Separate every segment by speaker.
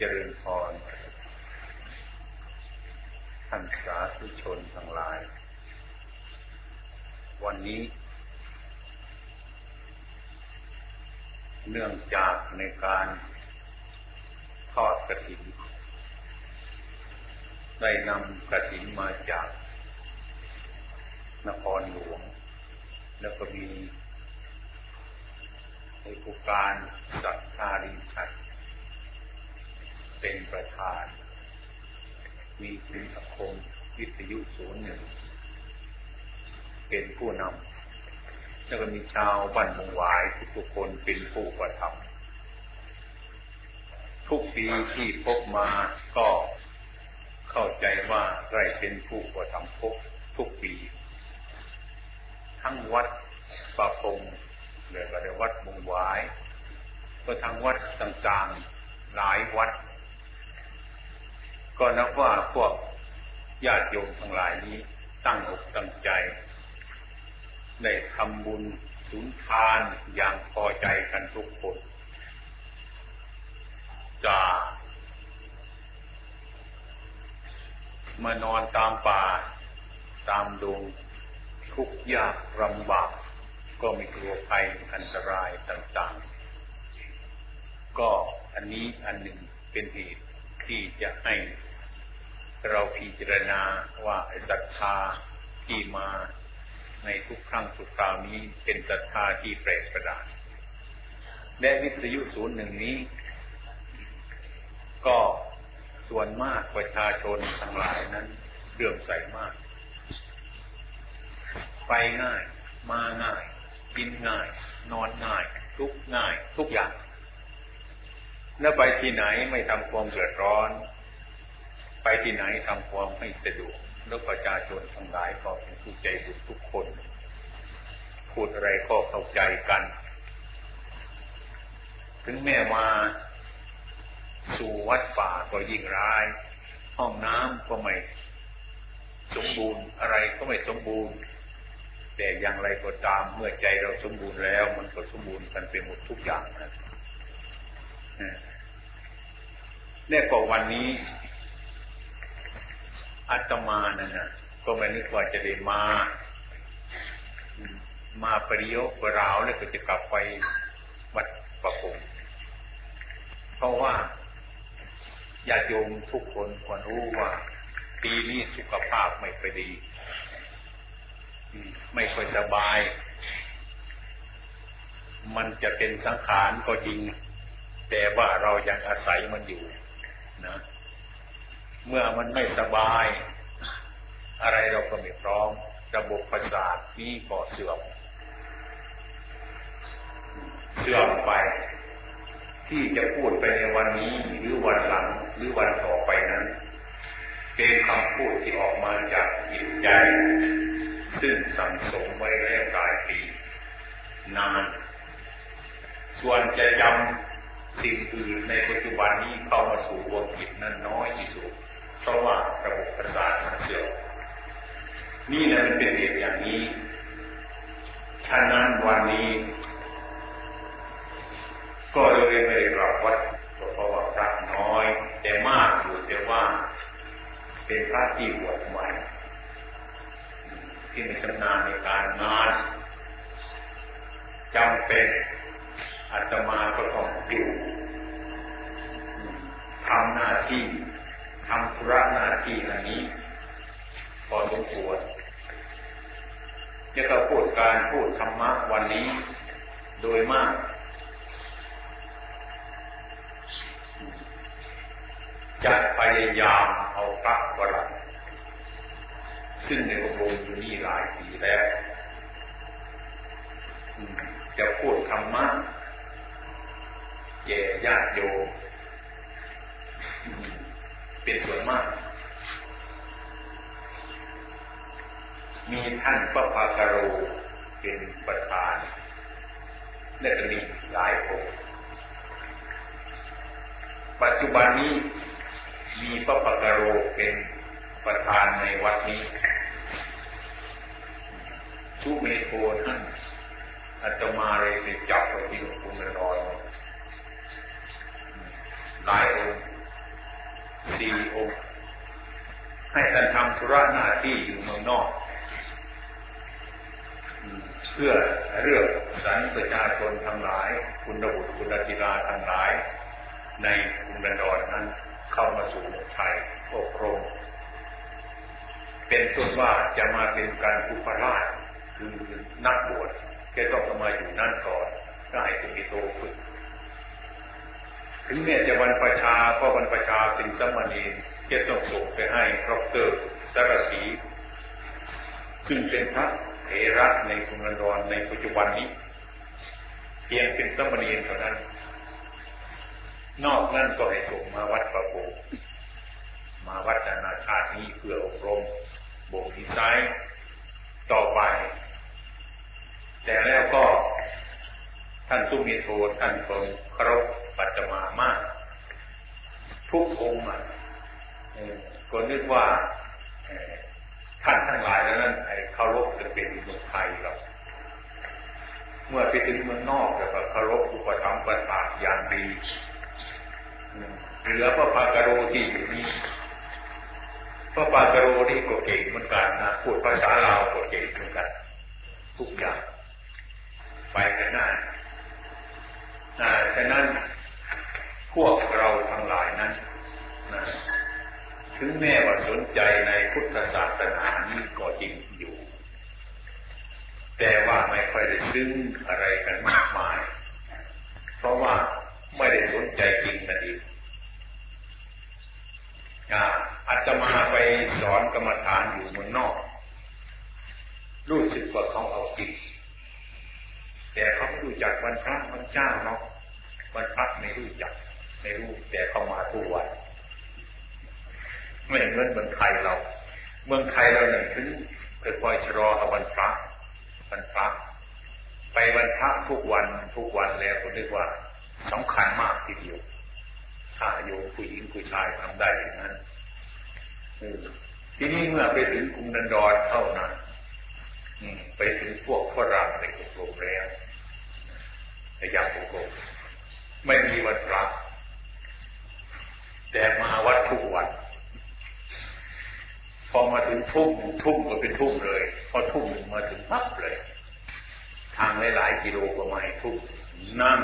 Speaker 1: เจริญพรท่านสาธุชนทั้งหลาย วันนี้ เนื่องจากในการทอดกระถิ่นได้นำกระถิ่นมาจาก นครหลวง แล้วก็มีในผู้การสัตธาริชัด เป็นประธาน มีคุณอาคมวิทยุศูนย์หนึ่ง เป็นผู้นำแล้วก็มีชาวบ้านมงวายทุกคนเป็นผู้ประทำทุกปีที่พบมาก็เข้าใจว่าได้เป็นผู้ประทำพบทุกปี ทั้งวัดปะพงหรือก็ได้วัดมงวาย ก็ทั้งวัดต่างๆหลายวัด ก็นับว่าพวกญาติโยมทั้งหลายนี้ตั้งอกตั้งใจได้ทำบุญสุนทานอย่างพอใจกันทุกคนจะมานอนตามป่าตามดงทุกยากลำบากก็ไม่กลัวภัยอันตรายต่างๆ ก็อันนี้อันหนึ่งเป็นเหตุที่จะให้ เราพิจารณาว่าศรัทธาที่มาในทุกครั้งทุกคราวนี้เป็นศรัทธาที่แปลกประหลาดและวิทยุศูนย์หนึ่งนี้ ก็ส่วนมากประชาชนทั้งหลายนั้นเรื่อมใสมาก ไปง่าย มาง่าย กินง่าย นอนง่าย ทุกง่าย ทุกอย่าง แล้วไปที่ไหนไม่ทำความเดือดร้อน ไปที่ไหนทำความให้สะดวกแล้วประชาชนทั้งหลายก็เป็นผู้ใจบุญทุกคน พูดอะไรก็เข้าใจกัน ถึงแม้มาสู่วัดป่าก็ยิ่งร้าย ห้องน้ำก็ไม่สมบูรณ์อะไรก็ไม่สมบูรณ์ แต่อย่างไรก็ตามเมื่อใจเราสมบูรณ์แล้ว มันก็สมบูรณ์กันเป็นหมดทุกอย่างนะเนี่ยก็วันนี้ อาตมานั่นนะก็ไม่นึกว่าจะได้มา มาปริโยปราวแล้วก็จะกลับไปวัดประคงเพราะว่าญาติโยมทุกคนควรรู้ว่า ปีนี้สุขภาพไม่ค่อยดีไม่ค่อยสบาย มันจะเป็นสังขารก็จริง แต่ว่าเรายังอาศัยมันอยู่ นะ เมื่อมันไม่สบาย อะไรเราก็ไม่พร้อม ระบบประสาทนี้ก็เสื่อม เสื่อมไป ที่จะพูดไปในวันนี้หรือวันหลัง หรือวันต่อไปนั้น เป็นคำพูดที่ออกมาจากจิตใจ ซึ่งสังสมไว้แล้วหลายปี นาน ส่วนจะจำสิ่งอื่นในปัจจุบันนี้เข้ามาสู่ดวงจิตนั้นน้อยที่สุด เพราะว่าระบบประสาทมันเสื่อมนี่นะมันเป็นเหตุอย่างนี้ฉะนั้นวันนี้ ก็เลยไม่ได้กลับวัดเพราะว่าพระน้อย แต่มากอยู่แต่ว่า เป็นพระที่บวชใหม่ที่มีชำนาญในการงานจำเป็นอาตมาก็ต้องอยู่ทำหน้าที่ ทำธุระหน้าที่อันนี้ พอสมควรจะก็พูดการพูดธรรมะวันนี้ โดยมาก จะพยายามเอาพระวรังซึ่งในอบรมอยู่นี่หลายปีแล้วจะพูดธรรมะแก่ญาติโยม เป็นส่วนมาก มีท่านพระภากโรเป็นประธาน และจะมีหลายองค์ปัจจุบันนี้มีพระภากโรเป็นประธานในวัดนี้ทุเมโทท่านอาตมาเลยไปจับไปที่หลวงปู่นรอยหลายองค์ ซีโอให้ท่านทำธุระหน้าที่อยู่เมืองนอกเพื่อเรื่องสรรประชาชนทั้งหลาย คุณบุตรคุณธิราทั้งหลาย ในกรุงดันดอนนั้นเข้ามาสู่ไทยอบรมเป็นต้นว่าจะมาเป็นการอุปราชคือนักบวชแกต้องมาอยู่นั่นก่อนก็ให้คุณมีโตฝึก ถึงแม้จะวันประชาก็วันประชาเป็นสมณีจะต้องส่งไปให้ดรสารสีซึ่งเป็นพระเถระในสุนทรในปัจจุบันนี้เพียงเป็นสมณีเท่านั้น นอกนั้นก็ให้ส่งมาวัดประโบมาวัดนานาชาตินี้เพื่ออบรมบกดีไซน์ต่อไป แต่แล้วก็ท่านสุมีโทท่านคงครบ ปัจจมามาก ทุกองค์ก็นึกว่าท่านทั้งหลายแล้วนั้นไอ้เคารพจะเป็นเมืองไทยเราเมื่อไปถึงเมืองนอกแล้วก็เคารพอุปถัมภ์ประสาทอย่างดีเหลือพระพากโรที่อยู่นี่พระปาตโรนี่ก็เก่งเหมือนกันนะพูดภาษาลาวก็เก่งเหมือนกันทุกอย่างไปกันหน้าฉะนั้น พวกเราทั้งหลายนั้นนะถึงแม้ว่าสนใจในพุทธศาสนานี้ก็จริงอยู่ แต่ว่าไม่ค่อยได้ซึ้งอะไรกันมากมาย เพราะว่าไม่ได้สนใจจริงนั่นเองอาตมาไปสอนกรรมฐานอยู่เมืองนอก รู้สึกว่าเขาเอาจริงแต่เขาไม่รู้จักวันพระวันเจ้าเนาะวันพระไม่รู้จัก ไม่รู้แต่เขามาทุกวันไม่เหมือนเมืองไทยเรา เมืองไทยเราเนี่ยถึงเกิดคอยชะลอเอาวันพระวันพระไปวันพระทุกวันทุกวันแล้วผมเรียกว่าสำคัญมากทีเดียวถ้าโยผู้หญิงผู้ชายทำได้อย่างนั้นทีนี้เมื่อไปถึงกรุงดันดอนเท่านั้นไปถึงพวกฝรั่งในกรุงแล้วในยามโกไม่มีวันพระ แต่มาวัดทุกวัน พอมาถึงทุ่มทุ่มก็เป็นทุ่มเลย พอทุ่มมาถึงปั๊บเลย ทางหลายๆกิโลก็มาทุ่มนั่ง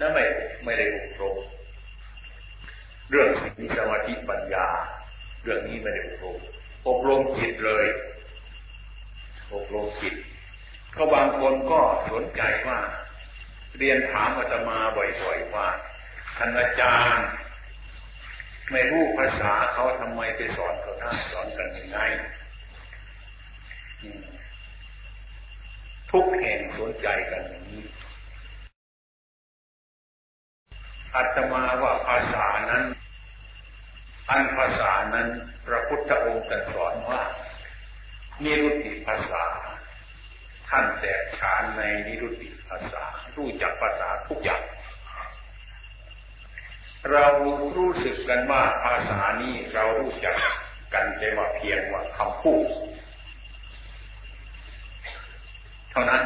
Speaker 1: นั่นไม่ไม่ได้อบรมเรื่องมีสมาธิปัญญา เรื่องนี้ไม่ได้อบรมอบรมจิตเลยอบรมจิตก็บางคนก็สนใจว่า เรียนถามอาตมาบ่อยๆว่าท่านอาจารย์ ไม่รู้ภาษาเขาทำไมไปสอนเขาได้สอนกันยังไงทุกแห่งสนใจกันอย่างนี้อาตมาว่าภาษานั้น อันภาษานั้นพระพุทธองค์ตรัสอนว่านิรุติภาษา ท่านแตกฉานในนิรุติภาษา รู้จักภาษาทุกอย่าง เรารู้สึกกันว่าภาษานี้เรารู้จักกันแต่ว่าเพียงว่าคำพูด เท่านั้น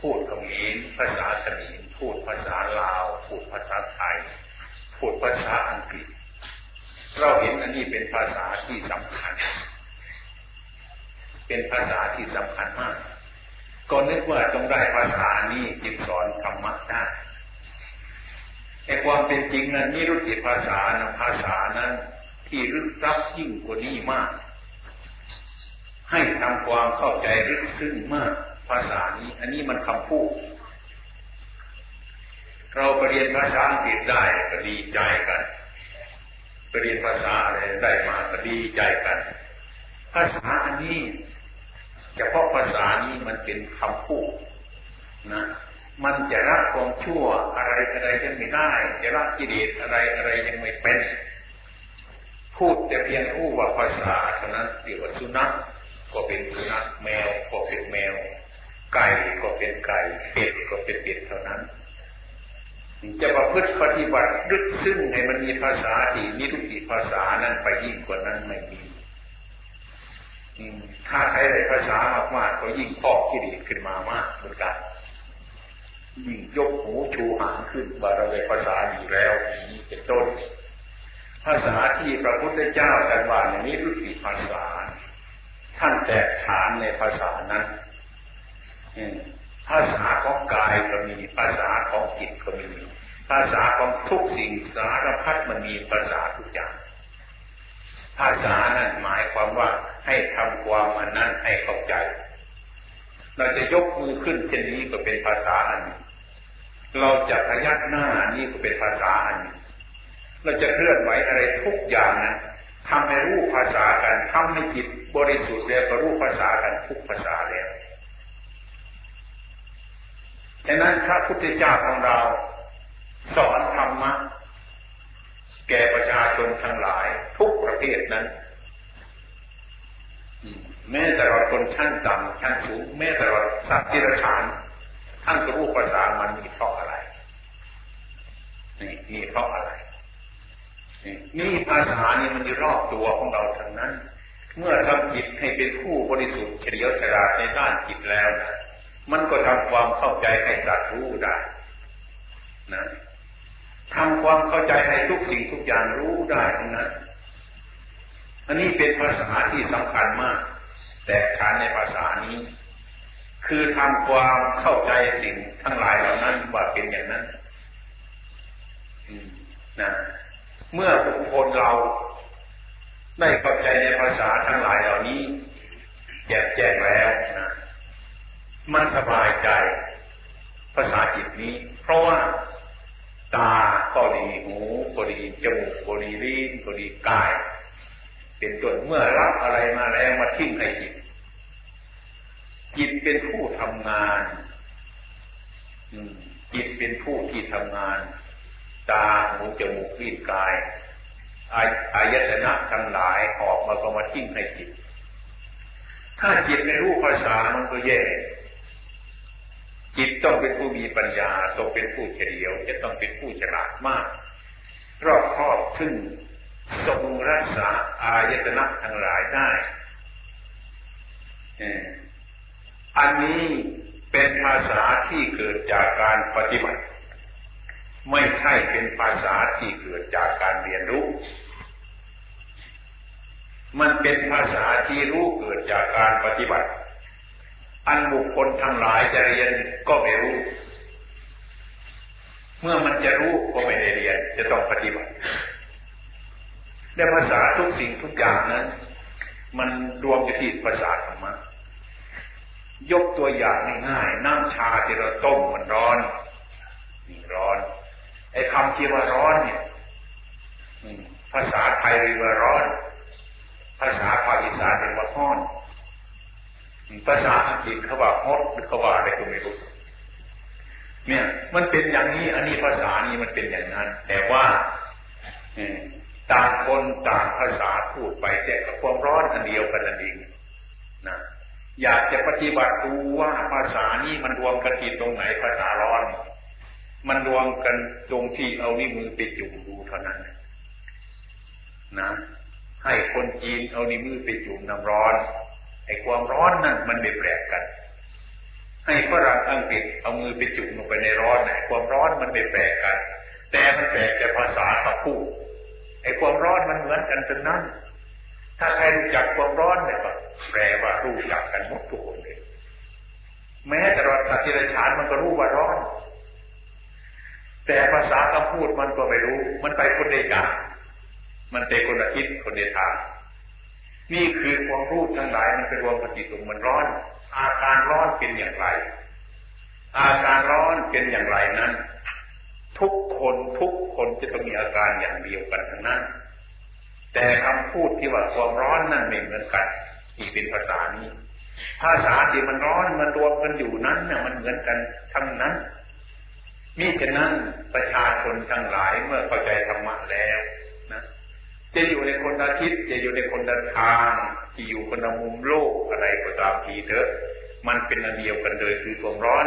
Speaker 1: พูดเขมรภาษาเขมพูดภาษาลาว พูดภาษาไทย พูดภาษาอังกฤษ เราเห็นอันนี้เป็นภาษาที่สำคัญ เป็นภาษาที่สำคัญมาก ก็นึกว่าต้องได้ภาษานี้จิตสอนธรรมะได้ แต่ความเป็นจริงนั้นนี่รู้จิภาษานะภาษานั้น ที่ลึกลับยิ่งกว่านี้มาก ให้ทำความเข้าใจลึกซึ้งมาก ภาษานี้ อันนี้มันคำพูดเราไปเรียนภาษาอังกฤษได้ก็ดีใจกันไปเรียนภาษาอะไรได้มาก็ดีใจกัน ภาษาอันนี้เฉพาะภาษานี้มันเป็นคำพูดนะ มันจะรักความชั่วอะไรอะไรยังไม่ได้ จะรักกิเลสอะไรอะไรยังไม่เป็น พูดแต่เพียงรู้ว่าภาษาเท่านั้นเรียกว่าสุนัขก็เป็นสุนัขแมวก็เป็นแมว ไก่ก็เป็นไก่เป็ดก็เป็นเป็ดเท่านั้น จะประพฤติปฏิบัติดึกซึ่งให้มันมีภาษาที่มีทุกิภาษานั้นไปยิ่งกว่านั้นไม่มีถ้าใช้ในภาษามากๆก็ยิ่งพอกกิเลสขึ้นมามากเหมือนกัน ยิ่งยกหูชูหางขึ้นว่าเราในภาษาอยู่แล้วนี้เป็นต้น ภาษาที่พระพุทธเจ้าตรัสว่าอย่างนี้รู้กี่ภาษา ท่านแตกฉานในภาษานั้นภาษาของกายก็มีภาษาของจิตก็มี ภาษาของทุกสิ่งสารพัดมันมีภาษาทุกอย่างภาษานั้นหมายความว่าให้ทำความอันนั้นให้เข้าใจ เราจะยกมือขึ้นเช่นนี้ก็เป็นภาษาอันนี้เราจะพยักหน้านี่ก็เป็นภาษาอันนี้เราจะเคลื่อนไหวอะไรทุกอย่างนั้นทำให้รู้ภาษากันทำให้จิตบริสุทธิ์แล้วก็รู้ภาษากันทุกภาษาแล้วฉะนั้นพระพุทธเจ้าของเราสอนธรรมะแก่ประชาชนทั้งหลายทุกประเภทนั้น แม้แต่เราคนชั้นต่ำชั้นสูง แม้แต่เราสัตว์ที่ระฉานท่านก็รู้ภาษามันมีเพราะอะไรนี่มีเพราะอะไรนี่ภาษานี่มันอยู่รอบตัวของเราทั้งนั้น เมื่อทำจิตให้เป็นผู้บริสุทธิ์เฉลียวฉลาดในด้านจิตแล้วนะมันก็ทำความเข้าใจให้สัตว์รู้ได้นะทำความเข้าใจให้ทุกสิ่งทุกอย่างรู้ได้ทั้งนั้น อันนี้เป็นภาษาที่สำคัญมาก แต่ฐานในภาษานี้ คือทำความเข้าใจสิ่งทั้งหลายเหล่านั้นว่าเป็นอย่างนั้นนะเมื่อบุคคลเราได้เข้าใจในภาษาทั้งหลายเหล่านี้แจกแจงแล้วนะมันสบายใจภาษาจิตนี้ เพราะว่าตาก็ดีหูก็ดีจมูกก็ดีลิ้นก็ดีกาย เป็นต้นเมื่อรับอะไรมาแล้วมาทิ้งให้จิต จิตเป็นผู้ทำงานจิตเป็นผู้ที่ทำงาน ตาหูจมูกลิ้นกายอายตนะทั้งหลายออกมาก็มาทิ้งให้จิต ถ้าจิตไม่รู้ภาษามันก็แย่จิตต้องเป็นผู้มีปัญญาต้องเป็นผู้เฉลียว จะต้องเป็นผู้ฉลาดมาก รอบครอบซึ่ง ทรงรักษาอายตนะทั้งหลายได้อันนี้เป็นภาษาที่เกิดจากการปฏิบัติ ไม่ใช่เป็นภาษาที่เกิดจากการเรียนรู้ มันเป็นภาษาที่รู้เกิดจากการปฏิบัติ อันบุคคลทั้งหลายจะเรียนก็ไม่รู้ เมื่อมันจะรู้ก็ไม่ได้เรียนจะต้องปฏิบัติ ในภาษาทุกสิ่งทุกอย่างนั้น มันรวมอยู่ที่ภาษาธรรมะยกตัวอย่างง่ายๆน้ำชาที่เราต้มมันร้อนนี่ร้อน ไอ้คำที่ว่าร้อนเนี่ยภาษาไทยเรียกว่าร้อน ภาษาภาคอีสานเรียกว่าห้อนภาษาอังกฤษเขาว่าฮอตหรือเขาว่าอะไรก็ไม่รู้เนี่ย มันเป็นอย่างนี้ อันนี้ภาษานี้มันเป็นอย่างนั้น แต่ว่า ต่างคนต่างภาษาพูดไปแต่กับความร้อนอันเดียวกันนั่นเองนะอยากจะปฏิบัติดูว่าภาษานี้มันรวมกันที่ตรงไหนภาษาร้อน มันรวมกันตรงที่เอานิ้วมือไปจุ่มดูเท่านั้นนะให้คนจีนเอานิ้วมือไปจุ่มน้ำร้อนไอ้ความร้อนนั่นมันไม่แปลกกัน ให้ฝรั่งอังกฤษเอามือไปจุ่มลงไปในร้อนไอ้ความร้อนมันไม่แปลกกัน แต่มันแปลกแต่ภาษาเขาพูด ไอ้ความร้อนมันเหมือนกันทั้งนั้น ถ้าใครรู้จักความร้อนเนี่ยก็แปลว่ารู้จักกันหมดทุกคนเลย แม้แต่รสัตว์ที่ไรฉานมันก็รู้ว่าร้อน แต่ภาษาคำพูดมันก็ไม่รู้ มันไปคนเดียางมันเป็นคนละทิศคนเดียทางนี่คือความรู้ทั้งหลายมันเป็นรวมปฏิตุมันร้อน อาการร้อนเป็นอย่างไร อาการร้อนเป็นอย่างไรนั้น ทุกคนทุกคนจะต้องมีอาการอย่างเดียวกันทั้งนั้น แต่คำพูดที่ว่าความร้อนนั้นไม่เหมือนกันนี่เป็นภาษานี้ ภาษาที่มันร้อนมันรวมกันอยู่นั้นเนี่ยมันเหมือนกันทั้งนั้นมิฉะนั้นประชาชนทั้งหลายเมื่อเข้าใจธรรมะแล้วนะจะอยู่ในคนละทิศจะอยู่ในคนละทางจะอยู่คนละมุมโลกอะไรก็ตามทีเถอะ มันเป็นอันเดียวกันเลยคือความร้อน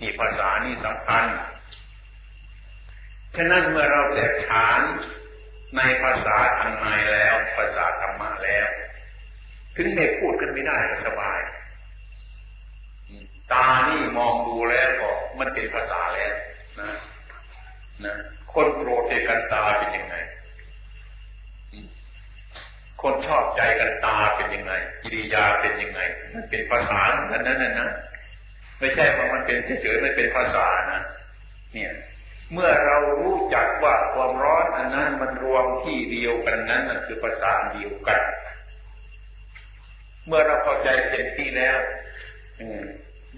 Speaker 1: นี่ภาษานี่สำคัญ ฉะนั้นเมื่อเราแตกฉานในภาษาทางในแล้ว ภาษาธรรมะแล้ว ถึงไม่พูดกันไม่ได้สบาย ตานี่มองดูแล้วก็มันเป็นภาษาแล้วนะนะคนโกรธกันตาเป็นยังไง คนชอบใจกันตาเป็นยังไงกิริยาเป็นยังไง มันเป็นภาษาอันนั้นนะนะไม่ใช่ว่ามันเป็นเฉยๆไม่เป็นภาษานะเนี่ย เมื่อเรารู้จักว่าความร้อนอันนั้นมันรวมที่เดียวกันนั้นนั่นคือภาษาเดียวกัน เมื่อเราเข้าใจเช่นที่แล้ว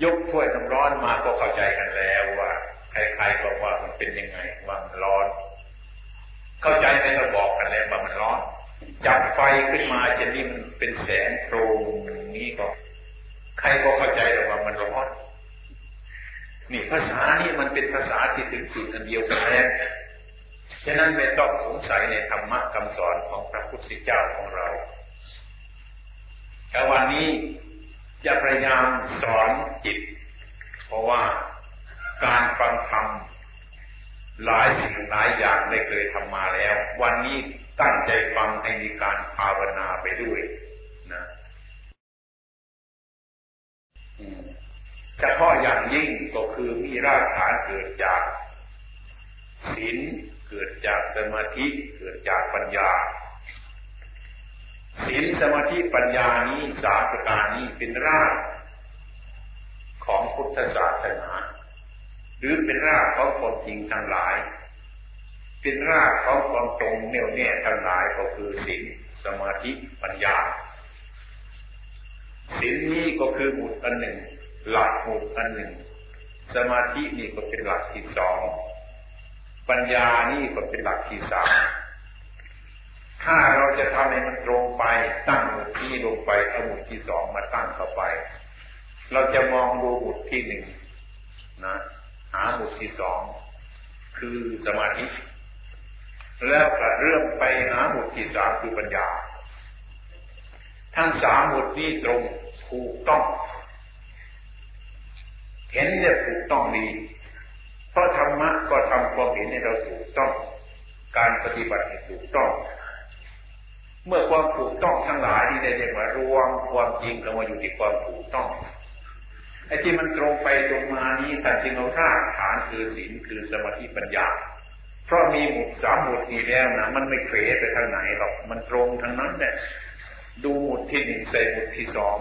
Speaker 1: ยกถ้วยน้ำร้อนมาก็เข้าใจกันแล้วว่าใครๆบอกว่ามันเป็นยังไงว่ามันร้อน เข้าใจไหมเราบอกกันแล้วว่ามันร้อน จับไฟขึ้นมาจะนี่มันเป็นแสงโพรงนี้ก็ใครก็เข้าใจแล้วว่ามันร้อน นี่ภาษานี่มันเป็นภาษาที่ถึงจุดอันเดียวกันแล้วฉะนั้นไม่ต้องสงสัยในธรรมะคำสอนของพระพุทธเจ้าของเราแต่วันนี้จะพยายามสอนจิต เพราะว่าการฟังธรรมหลายสิ่งหลายอย่างได้เคยทำมาแล้ว วันนี้ตั้งใจฟังให้มีการภาวนาไปด้วยนะ เฉพาะอย่างยิ่งก็คือมีรากฐานเกิดจากศีลเกิดจากสมาธิเกิดจากปัญญาศีลสมาธิปัญญานี้สามประการนี้เป็นรากของพุทธศาสนา หรือเป็นรากของความจริงทั้งหลาย เป็นรากของความตรงแน่วแน่ทั้งหลายก็คือศีลสมาธิปัญญาศีลนี้ก็คือหมุดอันหนึ่ง หลักหมุดอันหนึ่ง สมาธินี่ก็เป็นหลักที่สอง ปัญญานี่ก็เป็นหลักที่สามถ้าเราจะทำให้มันตรงไปตั้งหมุดที่ลงไปเอาหมุดที่สองมาตั้งเข้าไป เราจะมองดูหมุดที่หนึ่งนะหาหมุดที่สองคือสมาธิ แล้วก็เริ่มไปหาหมุดที่สามคือปัญญา ทั้งสามหมุดนี้ตรงถูกต้อง เห็นเนี่ยถูกต้องดี เพราะธรรมะก็ทำความเห็นในเราถูกต้อง การปฏิบัติให้ถูกต้อง เมื่อความถูกต้องทั้งหลายนี่เรียกว่ารวมความจริงเข้ามาอยู่ที่ความถูกต้องไอ้ที่มันตรงไปตรงมานี้แต่จริงเรารากฐานคือศีลคือสมาธิปัญญา เพราะมีหมุดสามหมุดนี้แล้วนะมันไม่เขวไปทางไหนหรอกมันตรงทางนั้นเนี่ยดูหมุดที่หนึ่งใส่หมุดที่สอง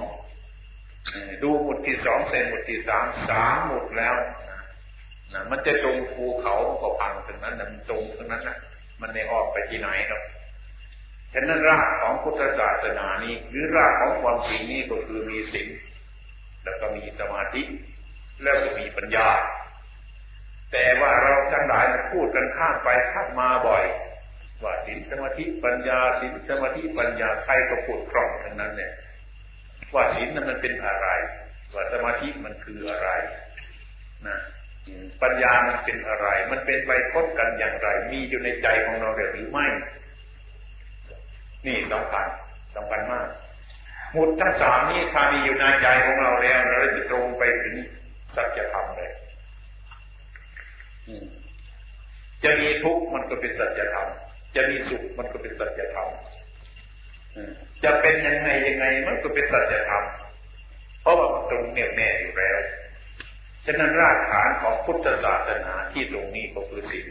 Speaker 1: ดูหมุดที่สองใส่หมุดที่สามสามหมุดแล้วนะมันจะตรงภูเขาก็พังถึงนั้นนะมันตรงถึงนั้นนะมันไม่ออกไปที่ไหนหรอกฉะนั้นรากของพุทธศาสนานี้ หรือรากของความจริงนี้ก็คือมีศีลแล้วก็มีสมาธิ แล้วก็มีปัญญา แต่ว่าเราทั้งหลายพูดกันข้ามไปข้ามมาบ่อย ว่าสินสมาธิปัญญาสินสมาธิปัญญาใครก็พูดคล่องทั้งนั้นเนี่ย ว่าสินนั้นมันเป็นอะไร ว่าสมาธิมันคืออะไรนะปัญญามันเป็นอะไร มันเป็นไปพบกันอย่างไร มีอยู่ในใจของเราหรือไม่ นี่สำคัญสำคัญมากหมุดทั้งสามนี้ถ้ามีอยู่ในใจของเราแล้ว เราจะตรงไปถึงสัจธรรมเลยจะมีทุกข์มันก็เป็นสัจธรรม จะมีสุขมันก็เป็นสัจธรรม จะเป็นยังไงยังไงมันก็เป็นสัจธรรมเพราะว่ามันตรงแน่แน่อยู่แล้ว ฉะนั้นรากฐานของพุทธศาสนาที่ตรงนี้ก็คือสิ่ง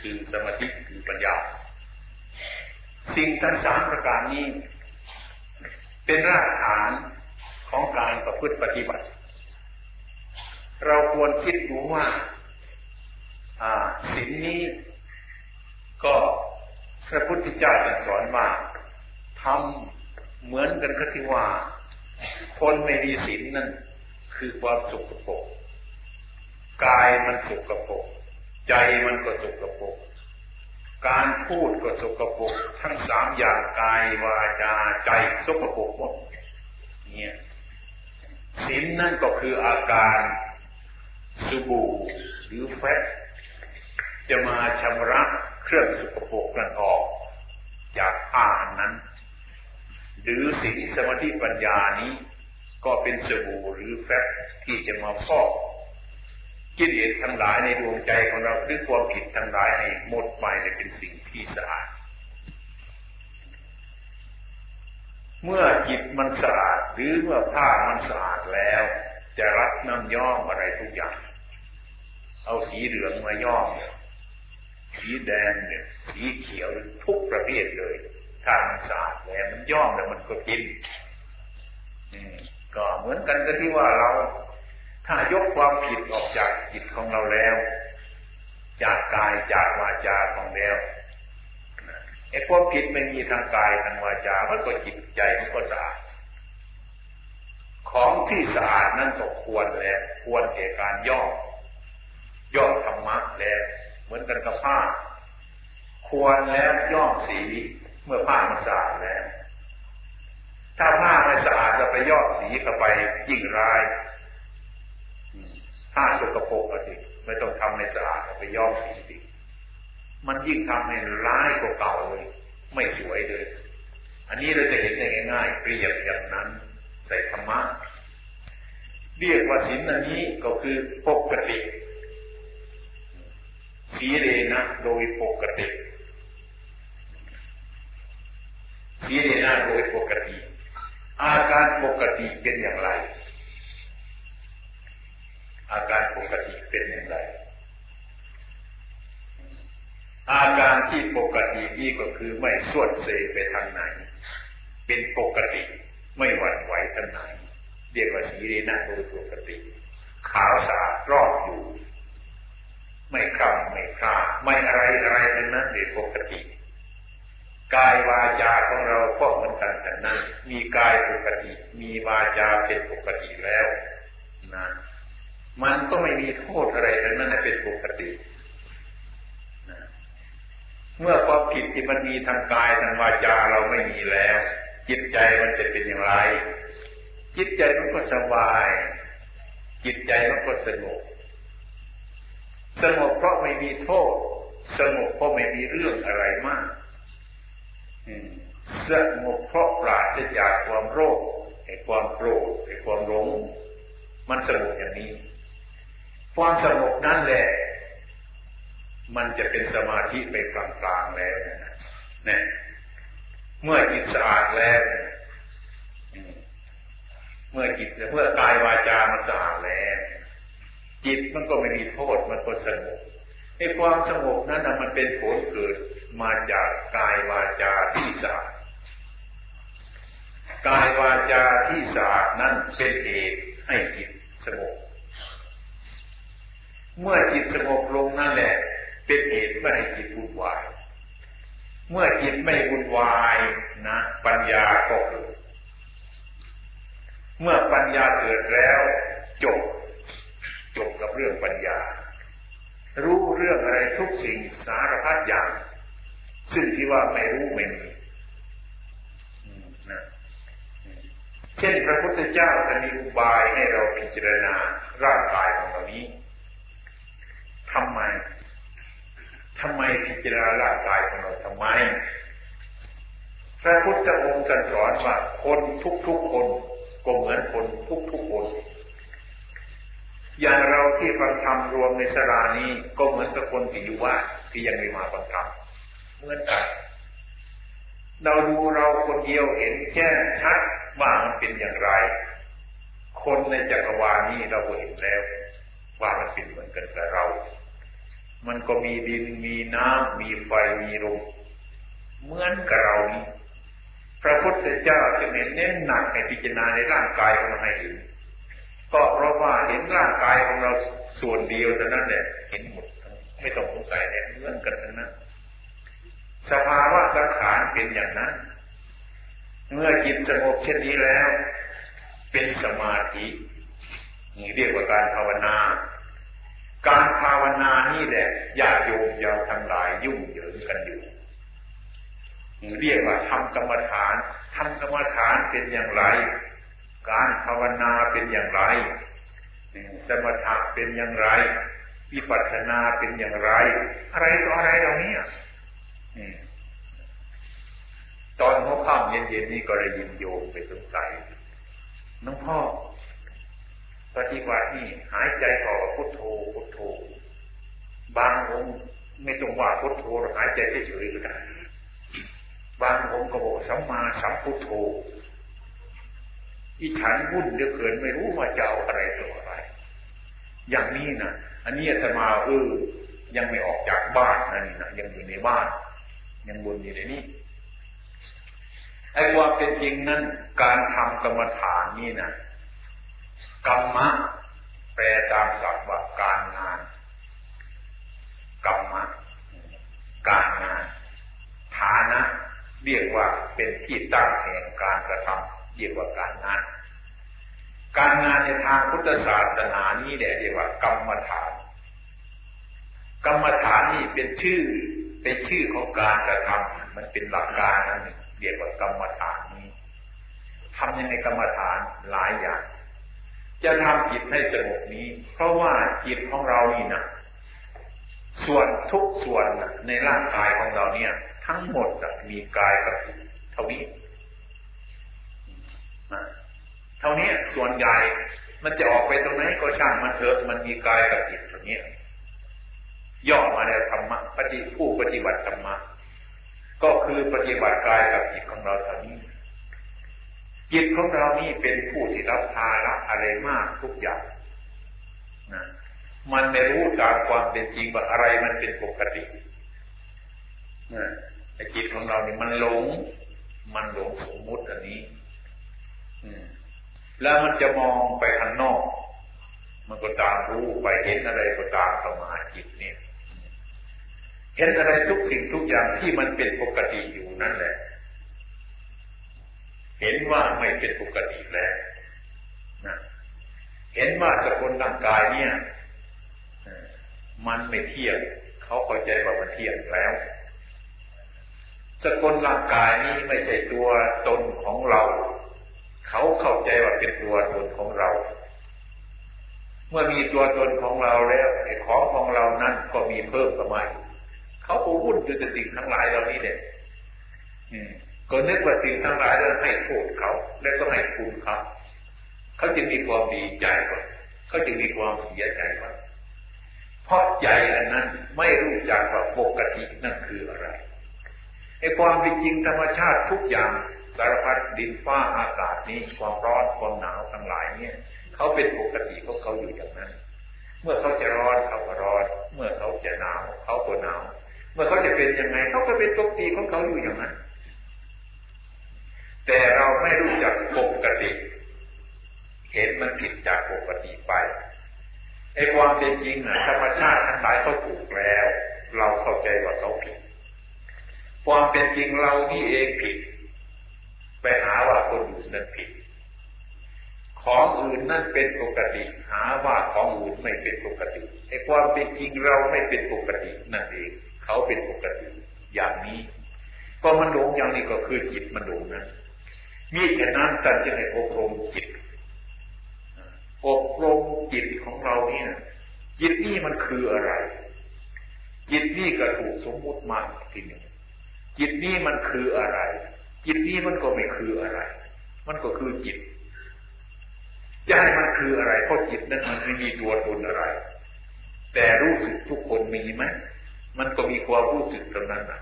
Speaker 1: คือสมาธิคือปัญญา สิ่งทั้งสามประการนี้ เป็นรากฐานของการประพฤติปฏิบัติ เราควรคิดดูว่าศีลนี้ก็พระพุทธเจ้าสอนมา ทำเหมือนกันก็ที่ว่า คนไม่มีศีลนั่นคือความสุขปกกายมันสุขปกใจมันก็สุขปกการพูดก็สุขปกทั้งสามอย่างกายวาจาใจสุขปกหมดเนี่ยศีลนั่นก็คืออาการสุบูหรือแฟตจะมาชำระเครื่องสุขภกนั้นออก จากผ้านั้น หรือสิ่งสมาธิปัญญานี้ก็เป็นสบู่หรือแฟบที่จะมาฟอกกิเลสทั้งหลายในดวงใจของเราหรือความผิดทั้งหลายให้หมดไปในเป็นสิ่งที่สะอาด เมื่อจิตมันสะอาดหรือเมื่อผ้ามันสะอาดแล้ว จะรับน้ำย่อมอะไรทุกอย่าง เอาสีเหลืองมาย่อมสีแดงเนี่ยสีเขียวทุกประเภทเลย ถ้ามันสะอาดแล้วมันย่อมแล้วมันก็กินก็เหมือนกันกับที่ว่าเรา ถ้ายกความผิดออกจากจิตของเราแล้ว จากกายจากวาจาของแล้วไอ้ความผิดไม่มีทางกายทางวาจา มันก็จิตใจมันก็สะอาดของที่สะอาดนั่นก็ควรแล้วควรแก่การย่อ ย่อธรรมะแล้วเหมือนกันกับผ้า ควรแล้วย่อสี เมื่อผ้ามันสะอาดแล้ว ถ้าผ้าไม่สะอาดจะไปย่อสีเข้าไปยิ่งร้ายผ้าสกปรกอะสิไม่ต้องทำในสะอาดไปย่อสีสิมันยิ่งทำให้ร้ายกว่าเก่าเลย ไม่สวยเลย อันนี้เราจะเห็นได้ง่ายๆเปรียบอย่างนั้น ใส่ธรรมะเรียกว่าศีลอันนี้ก็คือปกติสีเรนะโดยปกติ สีเรนะโดยปกติ อาการปกติเป็นอย่างไร อาการปกติเป็นอย่างไร อาการที่ปกตินี่ก็คือไม่สวดเซไปทางไหน เป็นปกติไม่หวั่นไหวทางไหนเรียกว่าสีเรนะโดยปกติ ขาวสะอาดรอบอยู่ ไม่คำไม่คลาไม่อะไรอะไรทั้งนั้นเด็ปกติ กายวาจาของเราก็เหมือนกันฉันนั้น มีกายปกติ มีวาจาเป็นปกติแล้วนะมันก็ไม่มีโทษอะไรทั้งนั้นเป็นปกตินะเมื่อความผิดที่มันมีทางกายทางวาจาเราไม่มีแล้ว จิตใจมันจะเป็นอย่างไร จิตใจมันก็สบาย จิตใจมันก็สงบสงบเพราะไม่มีโทษ สงบเพราะไม่มีเรื่องอะไรมาก สงบเพราะปราศจากความโรคไอ้ความโกรธไอ้ความหลง มันสงบอย่างนี้ ความสงบนั่นแหละ มันจะเป็นสมาธิไปกลางๆแล้วนะเนี่ยเมื่อจิตสะอาดแล้วเมื่อจิตเมื่อกายวาจามันสะอาดแล้วจิตมันก็ไม่มีโทษมันก็สงบไอ้ความสงบนั้นนะมันเป็นผลเกิด มาจากกายวาจาที่สะอาดกายวาจาที่สะอาดนั้นเป็นเหตุให้จิตสงบเมื่อจิตสงบลงนั่นแหละ เป็นเหตุไม่ให้จิตวุ่นวาย เมื่อจิตไม่วุ่นวายนะปัญญาก็เกิดเมื่อปัญญาเกิดแล้ว จบ จบกับเรื่องปัญญา รู้เรื่องอะไรทุกสิ่งสารพัดอย่าง ซึ่งที่ว่าไม่รู้ไม่มีนะเช่นพระพุทธเจ้าจะมีอุบายให้เราพิจารณาร่างกายของเรานี้ทำไมทำไมพิจารณาร่างกายของเราทำไม พระพุทธองค์สอนว่าคนทุกๆคนก็เหมือนคนทุกๆคนอย่างเราที่ฟังธรรมรวมในสรานี้ก็เหมือนกับคนที่อยู่ว่าที่ยังไม่มาฟังธรรม เหมือนกัน เราดูเราคนเดียวเห็นแจ้งชัดว่ามันเป็นอย่างไร คนในจักรวาลนี้เราเห็นแล้ว ว่ามันเป็นเหมือนกันกับเรา มันก็มีดินมีน้ำมีไฟมีลมเหมือนกับเรานี้พระพุทธเจ้าจะเน้นหนักให้พิจารณาในร่างกายของเราให้เห็นก็เพราะว่าเห็นร่างกายของเราส่วนเดียวเท่านั้นแหละเห็นหมดไม่ต้องสงสัยเนี่ยเหมือนกันทั้งนั้น สภาวะสังขารเป็นอย่างนั้น เมื่อจิตสงบเช่นนี้แล้ว เป็นสมาธินี่เรียกว่าการภาวนา การภาวนานี่แหละญาติโยมยาวทั้งหลายยุ่งเหยิงกันอยู่เรียกว่าทำกรรมฐานทำกรรมฐานเป็นอย่างไร การภาวนาเป็นอย่างไร สมถะเป็นอย่างไร วิปัสสนาเป็นอย่างไร อะไรต่ออะไรเหล่านี้ ตอนหัวค่ำเย็นๆนี่ก็ได้ยินโยมไปสงสัยน้องพ่อปฏิบัตินี่หายใจออกพุทโธพุทโธ บางองค์ไม่ต้องว่าพุทโธหายใจเฉยๆก็ได้บางองค์ก็บอกสัมมาสัมพุทโธอีฉันวุ่นเดือเกินไม่รู้ว่าจะเอาอะไรตัวอะไร อย่างนี้นะอันนี้อาตมาเออยังไม่ออกจากบ้านนั่นนะยังอยู่ในบ้าน ยังวนอยู่ในนี้ไอ้ความเป็นจริงนั้น การทำกรรมฐานนี่นะกรรมะแปลตามศัพท์ว่าการงานกรรมะการงาน ฐานะ เรียกว่าเป็นที่ตั้งแห่งการกระทำเรียกว่าการงาน การงานในทางพุทธศาสนานี้เนี่ยเรียกว่ากรรมฐาน กรรมฐานนี่เป็นชื่อ เป็นชื่อของการกระทำมันเป็นหลักการนั่นเองเรียกว่ากรรมฐานนี้ทำยังไงกรรมฐานหลายอย่าง จะทำจิตให้สงบนี้ เพราะว่าจิตของเรานี่นะส่วนทุกส่วนในร่างกายของเราเนี่ย ทั้งหมดมีกายกับจิตเท่านี้เท่านี้ส่วนใหญ่มันจะออกไปตรงไหนก็ช่างมันเถอะมันมีกายกับจิตตรงนี้ ย่อมาในธรรมะปฏิผู้ปฏิบัติธรรมะก็คือปฏิบัติกายกับจิตของเราเท่านี้ จิตของเรานี่เป็นผู้ที่รับภาระอะไรมากทุกอย่างนะมันไม่รู้ตามความเป็นจริงว่าอะไรมันเป็นปกตินะจิตของเรานี่มันหลง มันหลงสมมุติอันนี้แล้วมันจะมองไปข้างนอก มันก็ตามรู้ไปเห็นอะไรก็ตามเข้ามาจิตเนี่ย เห็นอะไรทุกสิ่งทุกอย่างที่มันเป็นปกติอยู่นั่นแหละ เห็นว่าไม่เป็นปกติแล้วนะเห็นว่าสกุลร่างกายเนี่ยมันไม่เที่ยงเขาเข้าใจว่ามันเที่ยงแล้วสกุลร่างกายนี้ไม่ใช่ตัวตนของเรา เขาเข้าใจว่าเป็นตัวตนของเรา เมื่อมีตัวตนของเราแล้วไอ้ของของเรานั้นก็มีเพิ่มขึ้นมา เขาก็วุ่นอยู่กับสิ่งทั้งหลายเหล่านี้เนี่ยก็นึกว่าสิ่งทั้งหลายนั้นให้โทษเขา แล้วก็ให้คุณเขาเขาจึงมีความดีใจก่อนเขาจึงมีความเสียใจก่อนเพราะใจอันนั้นไม่รู้จักว่าปกตินั่นคืออะไรไอ้ความเป็นจริงธรรมชาติทุกอย่างสารพัดดินฟ้าอากาศนี้ความร้อนความหนาวทั้งหลายเนี่ยเขาเป็นปกติของเขาอยู่อย่างนั้น เมื่อเขาจะร้อนเขาก็ร้อน เมื่อเขาจะหนาวเขาก็หนาว เมื่อเขาจะเป็นยังไงเขาก็เป็นปกติของเขาอยู่อย่างนั้น แต่เราไม่รู้จักปกติ เห็นมันผิดจากปกติไปไอ้ความเป็นจริงนะธรรมชาติทั้งหลายเขาถูกแล้ว เราเข้าใจว่าเขาผิด ความเป็นจริงเรานี่เองผิด ไปหาว่าคนอื่นนั้นผิด ของอื่นนั่นเป็นปกติ หาว่าของอื่นไม่เป็นปกติไอ้ความเป็นจริงเราไม่เป็นปกตินั่นเอง เขาเป็นปกติอย่างนี้ ก็มันหลงอย่างนี้ก็คือจิตมันหลงนะมีฉะนั้นท่านจึงให้อบรมจิตอบรมจิตของเราเนี่ยจิตนี่มันคืออะไร จิตนี่ก็ถูกสมมุติมาทีหนึ่งจิตนี่มันคืออะไร จิตนี่มันก็ไม่คืออะไร มันก็คือจิตจะให้มันคืออะไรเพราะจิตนั้นมันไม่มีตัวตนอะไร แต่รู้สึกทุกคนมีไหม มันก็มีความรู้สึกตรงนั้นนะ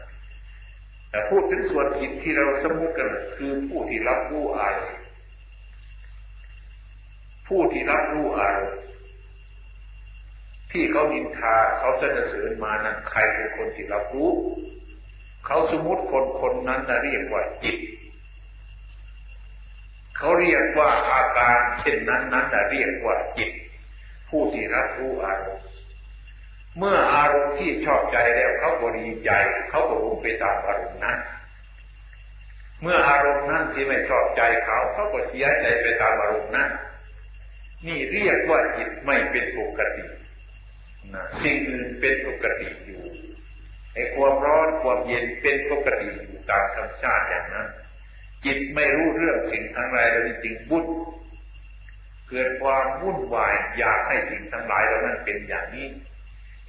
Speaker 1: แต่พูดถึงส่วนจิตที่เราสมมติกันคือผู้ที่รับรู้อารมณ์ผู้ที่รับรู้อารมณ์ที่เขาดินทาเขาเสนอเสริญมานั้นใครเป็นคนที่รับรู้ เขาสมมติคนคนนั้นนะเรียกว่าจิต เขาเรียกว่าอาการเช่นนั้นนั้นนะเรียกว่าจิต ผู้ที่รับรู้อารมณ์ เมื่ออารมณ์ที่ชอบใจแล้วเขาก็ดีใจ เขาก็รู้ไปตามอารมณ์นั้น เมื่ออารมณ์นั้นที่ไม่ชอบใจเขาเขาก็เสียใจไปตามอารมณ์นั้น นี่เรียกว่าจิตไม่เป็นปกตินะสิ่งอื่นเป็นปกติอยู่ไอ้ความร้อนความเย็นเป็นปกติอยู่ตามธรรมชาติอย่างนั้น จิตไม่รู้เรื่องสิ่งทั้งหลายแล้วจริงบุญเกิดความวุ่นวายอยากให้สิ่งทั้งหลายเหล่านั้นเป็นอย่างนี้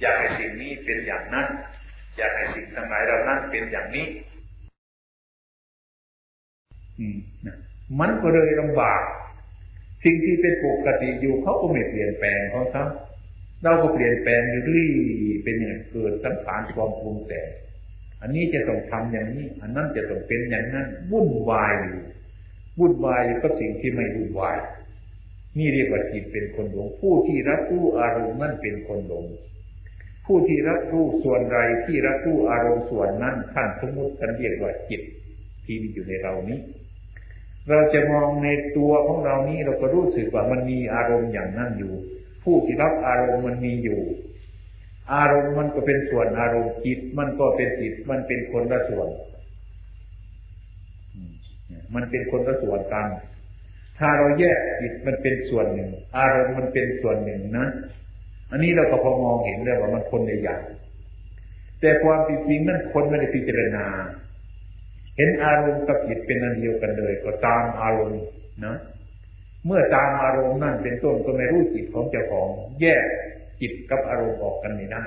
Speaker 1: อยากให้สิ่งนี้เป็นอย่างนั้น อยากให้สิ่งทั้งหลายเหล่านั้นเป็นอย่างนี้ อืมมันก็เลยลำบาก สิ่งที่เป็นปกติอยู่เขาก็ไม่เปลี่ยนแปลงเขาครับเราก็เปลี่ยนแปลงอยู่รี่เป็นอย่างเกิดสังขารความปรุงแต่อันนี้จะต้องทำอย่างนี้ อันนั้นจะต้องเป็นอย่างนั้นวุ่นวายอยู่วุ่นวายอยู่กับสิ่งที่ไม่วุ่นวาย นี่เรียกว่าจิตเป็นคนหลงผู้ที่รับรู้อารมณ์นั่นเป็นคนหลง ผู้ที่รับรู้ส่วนใดที่รับรู้อารมณ์ส่วนนั้นท่านสมมติกันเรียกว่าจิต
Speaker 2: ที่มีอยู่ในเรานี้ เราจะมองในตัวของเรานี้เราก็รู้สึกว่ามันมีอารมณ์อย่างนั้นอยู่ ผู้ที่รับอารมณ์มันมีอยู่ อารมณ์มันก็เป็นส่วนอารมณ์จิต มันก็เป็นจิตมันเป็นคนละส่วน มันเป็นคนละส่วนกันถ้าเราแยกจิตมันเป็นส่วนหนึ่ง อารมณ์มันเป็นส่วนหนึ่งนะ อันนี้เราก็พอมองเห็นเลยว่ามันคนในอย่างแต่ความจริงนั้นคนไม่ได้พิจารณา เห็นอารมณ์กับจิตเป็นอันเดียวกันเลย ก็ตามอารมณ์นะ เมื่อตามอารมณ์นั่นเป็นต้นก็ไม่รู้จิตของเจ้าของ แยกจิตกับอารมณ์ออกกันไม่ได้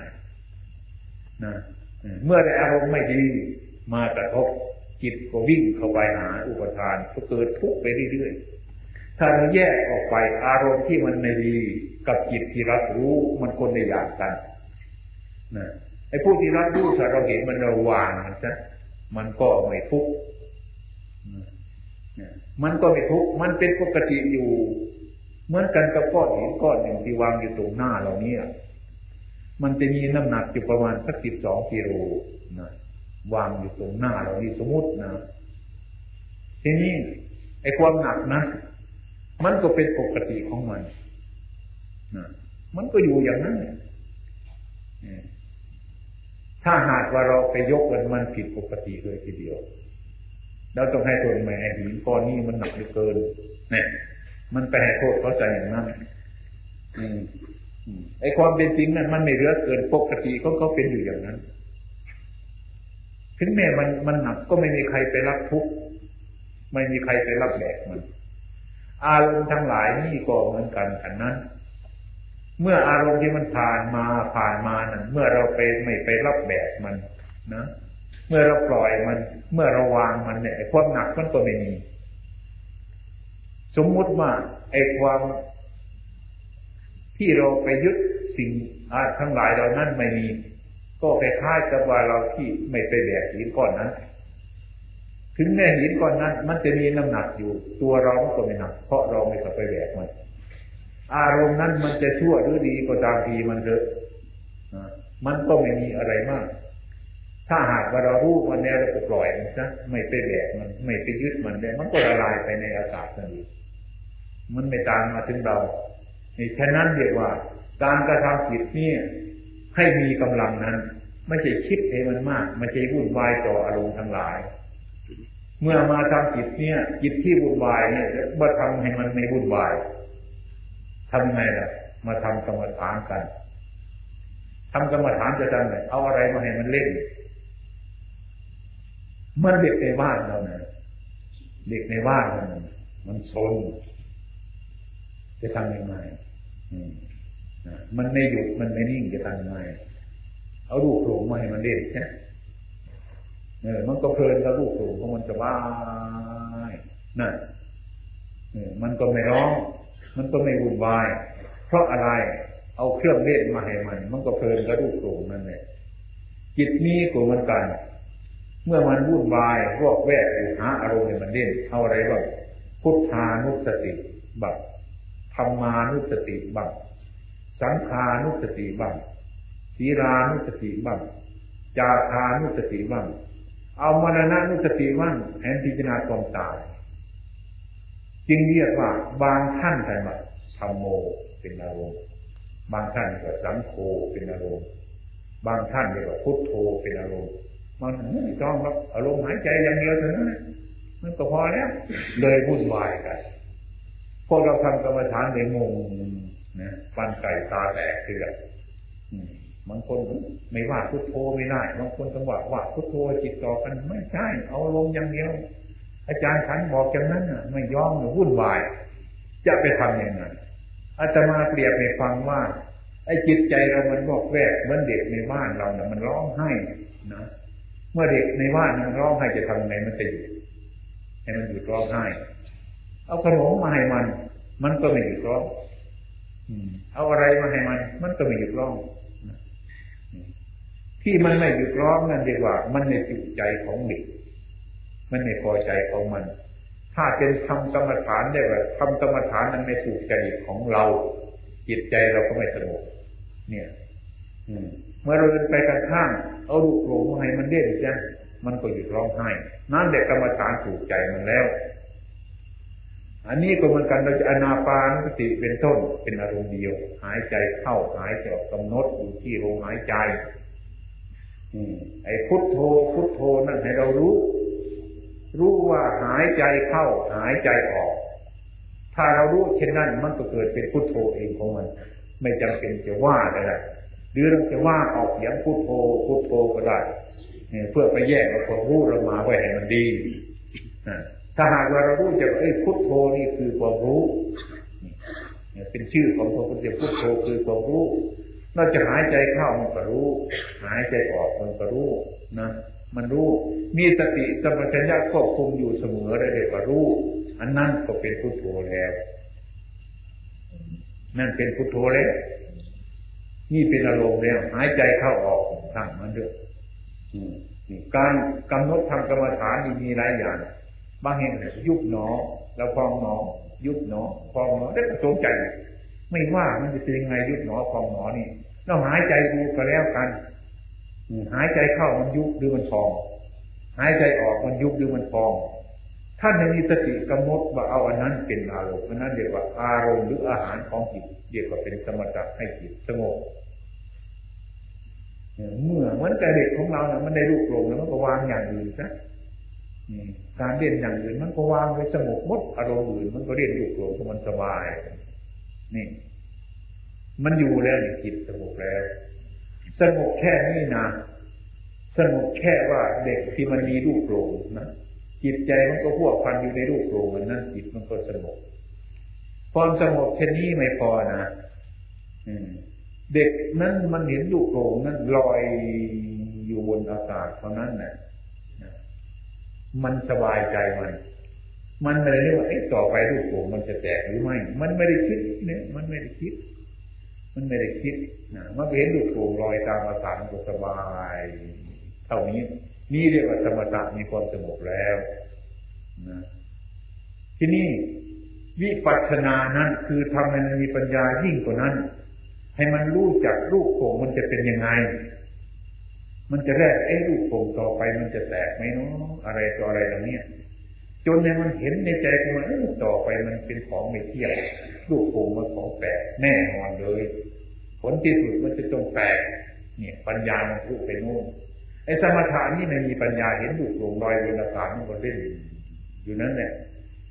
Speaker 2: นะเมื่อได้อารมณ์ไม่ดีมากระทบจิตก็วิ่งเข้าไปหาอุปทานก็เกิดทุกข์ไปเรื่อยๆ ถ้าเราแยกออกไปอารมณ์ที่มันไม่ดีกับจิตที่รับรู้มันคนในอย่างกันนะไอ้ผู้ที่รับรู้ถ้าเราเห็นมันเราวางมันซะมันก็ไม่ทุกข์มันก็ไม่ทุกข์มันเป็นปกติอยู่ เหมือนกันกับก้อนหินก้อนหนึ่งที่วางอยู่ตรงหน้าเราเนี่ย มันจะมีน้ำหนักอยู่ประมาณสักสิบสองกิโลนะวางอยู่ตรงหน้าเรานี่สมมตินะทีนี้ไอ้ความหนักนะ มันก็เป็นปกติของมันมันก็อยู่อย่างนั้นถ้าหากว่าเราไปยกมันมันผิดปกติเลยทีเดียวเราต้องให้โทษแม่หินก้อนนี้มันหนักเหลือเกินเนี่ยมันไปให้โทษเขาใส่อย่างนั้นไอ้ความเป็นจริงนั้นมันไม่เหลือเกินปกติก็เขาเป็นอยู่อย่างนั้น ถึงแม้มันมันหนักก็ไม่มีใครไปรับทุกข์ไม่มีใครไปรับแบกมัน อารมณ์ทั้งหลายนี่ก็เหมือนกันกันนั้น เมื่ออารมณ์ที่มันผ่านมาผ่านมานั้นเมื่อเราไปไม่ไปรับแบกมันนะ เมื่อเราปล่อยมัน เมื่อเราวางมันเนี่ยความหนักมันก็ไม่มี สมมุติว่าไอ้ความที่เราไปยึดสิ่งทั้งหลายเหล่านั้นไม่มี ก็คล้ายๆกับว่าเราที่ไม่ไปแบกหินก้อนนั้น ถึงแม้หินก้อนนั้น มันจะมีน้ำหนักอยู่ ตัวเราก็ไม่หนัก เพราะเราไม่เคยไปแบกมัน อารมณ์นั้นมันจะชั่วหรือดีก็ตามทีมันเถอะมันก็ไม่มีอะไรมาก ถ้าหากว่าเรารู้มันแล้วเราก็ปล่อยมันซะไม่ไปแบกมัน ไม่ไปยึดมันได้มันก็ละลายไปในอากาศนั่นเองมันไม่ตามมาถึงเราในฉะนั้นเรียกว่า การกระทำจิตนี่ให้มีกำลังนั้น ไม่ใช่คิดให้มันมาก ไม่ใช่วุ่นวายต่ออารมณ์ทั้งหลาย เมื่อมาทำจิตเนี่ยจิตที่วุ่นวายเนี่ยมาทำให้มันไม่วุ่นวายทำไงล่ะ มาทำกรรมฐานกันทำกรรมฐานจะทำไงเอาอะไรมาให้มันเล่น มันเด็กในบ้านเราเนี่ยเด็กในบ้านเรามันโซนจะทำยังไงมันไม่หยุดมันไม่นิ่งจะทำยังไงเอาลูกโผล่มาให้มันเล่นใช่ เออ มันก็เพลินกับลูกโผล่เพราะมันจะบ้ายนั่นเออมันก็ไม่ร้อง มันก็ไม่วุ่นวาย เพราะอะไร เอาเครื่องเล่นมาให้มัน มันก็เพลินกับลูกโผล่นั่นแหละจิตนี้ก็เหมือนกัน เมื่อมันวุ่นวายพวกแวกหาอารมณ์ให้มันเล่นเอาอะไรบ้างพุทธานุสติบังธรรมานุสติบังสังขานุสติบ้างศีรานุสติบ้างจาคานุสติบ้าง เอามรณะนุสติบ้างแทนพิจารณาความตาย จึงเรียกว่า บางท่านแต่ว่าธรรมโมเป็นอารมณ์บางท่านเรียกว่าสังโฆเป็นอารมณ์บางท่านเรียกว่าพุทโธเป็นอารมณ์บางท่านไม่ต้องครับอารมณ์หายใจอย่างเดียวเท่านั้นมันก็พอแล้วเลยวุ่นวายกันพวกเราทำกรรมฐานในงงนะฟันไก่ตาแตกเถื่อ บางคนไม่ว่าพุทโธไม่ได้ บางคนต้องว่าว่าพุทโธจิตต่อกันไม่ใช่ เอาลงอย่างเดียว อาจารย์ขันบอกอย่างนั้นน่ะ ไม่ยอมหรือวุ่นวาย จะไปทำยังไงอาตมาเปรียบให้ฟังว่า ไอ้จิตใจเรามันบอกแวกเหมือนเด็กในบ้านเราเนี่ยมันร้องไห้นะเมื่อเด็กในบ้านมันร้องไห้จะทำไงมันจะหยุดให้มันหยุดร้องไห้ เอาขนมมาให้มัน มันก็ไม่หยุดร้องเอาอะไรมาให้มัน มันก็ไม่หยุดร้อง ที่มันไม่หยุดร้องนั่นเรียกว่า มันในจิตใจของเด็กมันไม่พอใจของมัน ถ้าเป็นทำกรรมฐานได้แบบทำกรรมฐานนั้นไม่ถูกใจของเรา จิตใจเราก็ไม่สงบเนี่ยเมื่อเราเดินไปกันข้างเอาลูกหลงให้มันเด่นใช่มมันก็หยุดร้องไห้นั่นเด็กกรรมฐานถูกใจมันแล้ว อันนี้ก็เหมือนกันเราจะอนาปานสติเป็นต้นเป็นอารมณ์เดียว หายใจเข้าหายใจออกกำหนดอยู่ที่ลมหายใจ ไอ้พุทโธพุทโธนั่นให้เรารู้ รู้ว่าหายใจเข้าหายใจออก ถ้าเรารู้เช่นนั้นมันก็เกิดเป็นพุทโธเองของมัน ไม่จำเป็นจะว่าอะไรหรือเราจะว่าออกเสียงพุทโธพุทโธก็ได้เพื่อไปแยกความรู้เรามาไว้ให้มันดีถ้าหากว่าเรารู้จะเอ้พุทโธนี่คือความรู้เป็นชื่อของพระพุทธเจ้าพุทโธคือความรู้เราจะหายใจเข้ามันก็รู้ายใจออกมันก็รู้นะมันรู้ มีสติสัมปชัญญะควบคุมอยู่เสมอได้เลยก็รู้ อันนั้นก็เป็นพุทโธแล้ว นั่นเป็นพุทโธแล้ว นี่เป็นอารมณ์แล้ว หายใจเข้าออกทั้งมันเด้อการกำหนดทำกรรมฐานมีหลายอย่างบางแห่งยุบหนอ แล้วพองหนอ ยุบหนอ พองหนอได้สนใจ ไม่ว่ามันจะเป็นยังไงยุบหนอพองหนอนี่ เราหายใจดูก็แล้วกัน หายใจเข้ามันยุบหรือมันพอง หายใจออกมันยุบหรือมันพอง ท่านมีสติกำหนดว่าเอาอันนั้นเป็นอารมณ์อันนั้นเรียกว่าอารมณ์หรืออาหารของจิตเรียกว่าเป็นสมถะให้จิตสงบเมื่อเหมือนกับเด็กของเราเนี่ยมันได้ลูกโลงแล้วมันก็วางอย่างอื่นซะการเรียนอย่างอื่นมันก็วางไว้สงบมดอารมณ์อื่นมันก็เรียนลูกโลงเพราะมันสบาย นี่ มันอยู่แล้วจิตสงบแล้ว สงบแค่นี้นะสงบแค่ว่าเด็กที่มันมีลูกโลงนะจิตใจมันก็พวกพันอยู่ในรูปโรงมันนั่นจิตมันก็สงบความสงบเช่นนี้ไม่พอนะเด็กนั้นมันเห็นลูกโรงนั้นลอยอยู่บนอากาศเท่านั้นนะมันสบายใจมัน มันไม่ได้เรียกว่าไอ้ต่อไปลูกโรงมันจะแตกหรือไม่ มันไม่ได้คิดเนี่ย มันไม่ได้คิด มันไม่ได้คิดนะมันเห็นลูกโรงลอยตามอากานก็สบายเท่านี้ นี่เรียกว่าสมถะมีความสงบแล้วนะที่นี่วิปัสสนานั้นคือทำให้มันมีปัญญายิ่งกว่านั้น ให้มันรู้จักรูปโป่งมันจะเป็นยังไง มันจะแรกไอ้รูปโป่งต่อไปมันจะแตกไหมเนาะอะไรต่ออะไรเหล่านี้ จนในมันเห็นในใจของมันต่อไปมันเป็นของไม่เที่ยงรูปโป่งมันของแปลกแน่นอนเลย ผลที่สุดมันจะต้องแปลกเนี่ยปัญญามันรู้ไปโน่นไอ้สมถะนี่ไม่มีปัญญาเห็นรูปโป่งลอยบนอากาศมันก็เล่นอยู่นั้นเนี่ย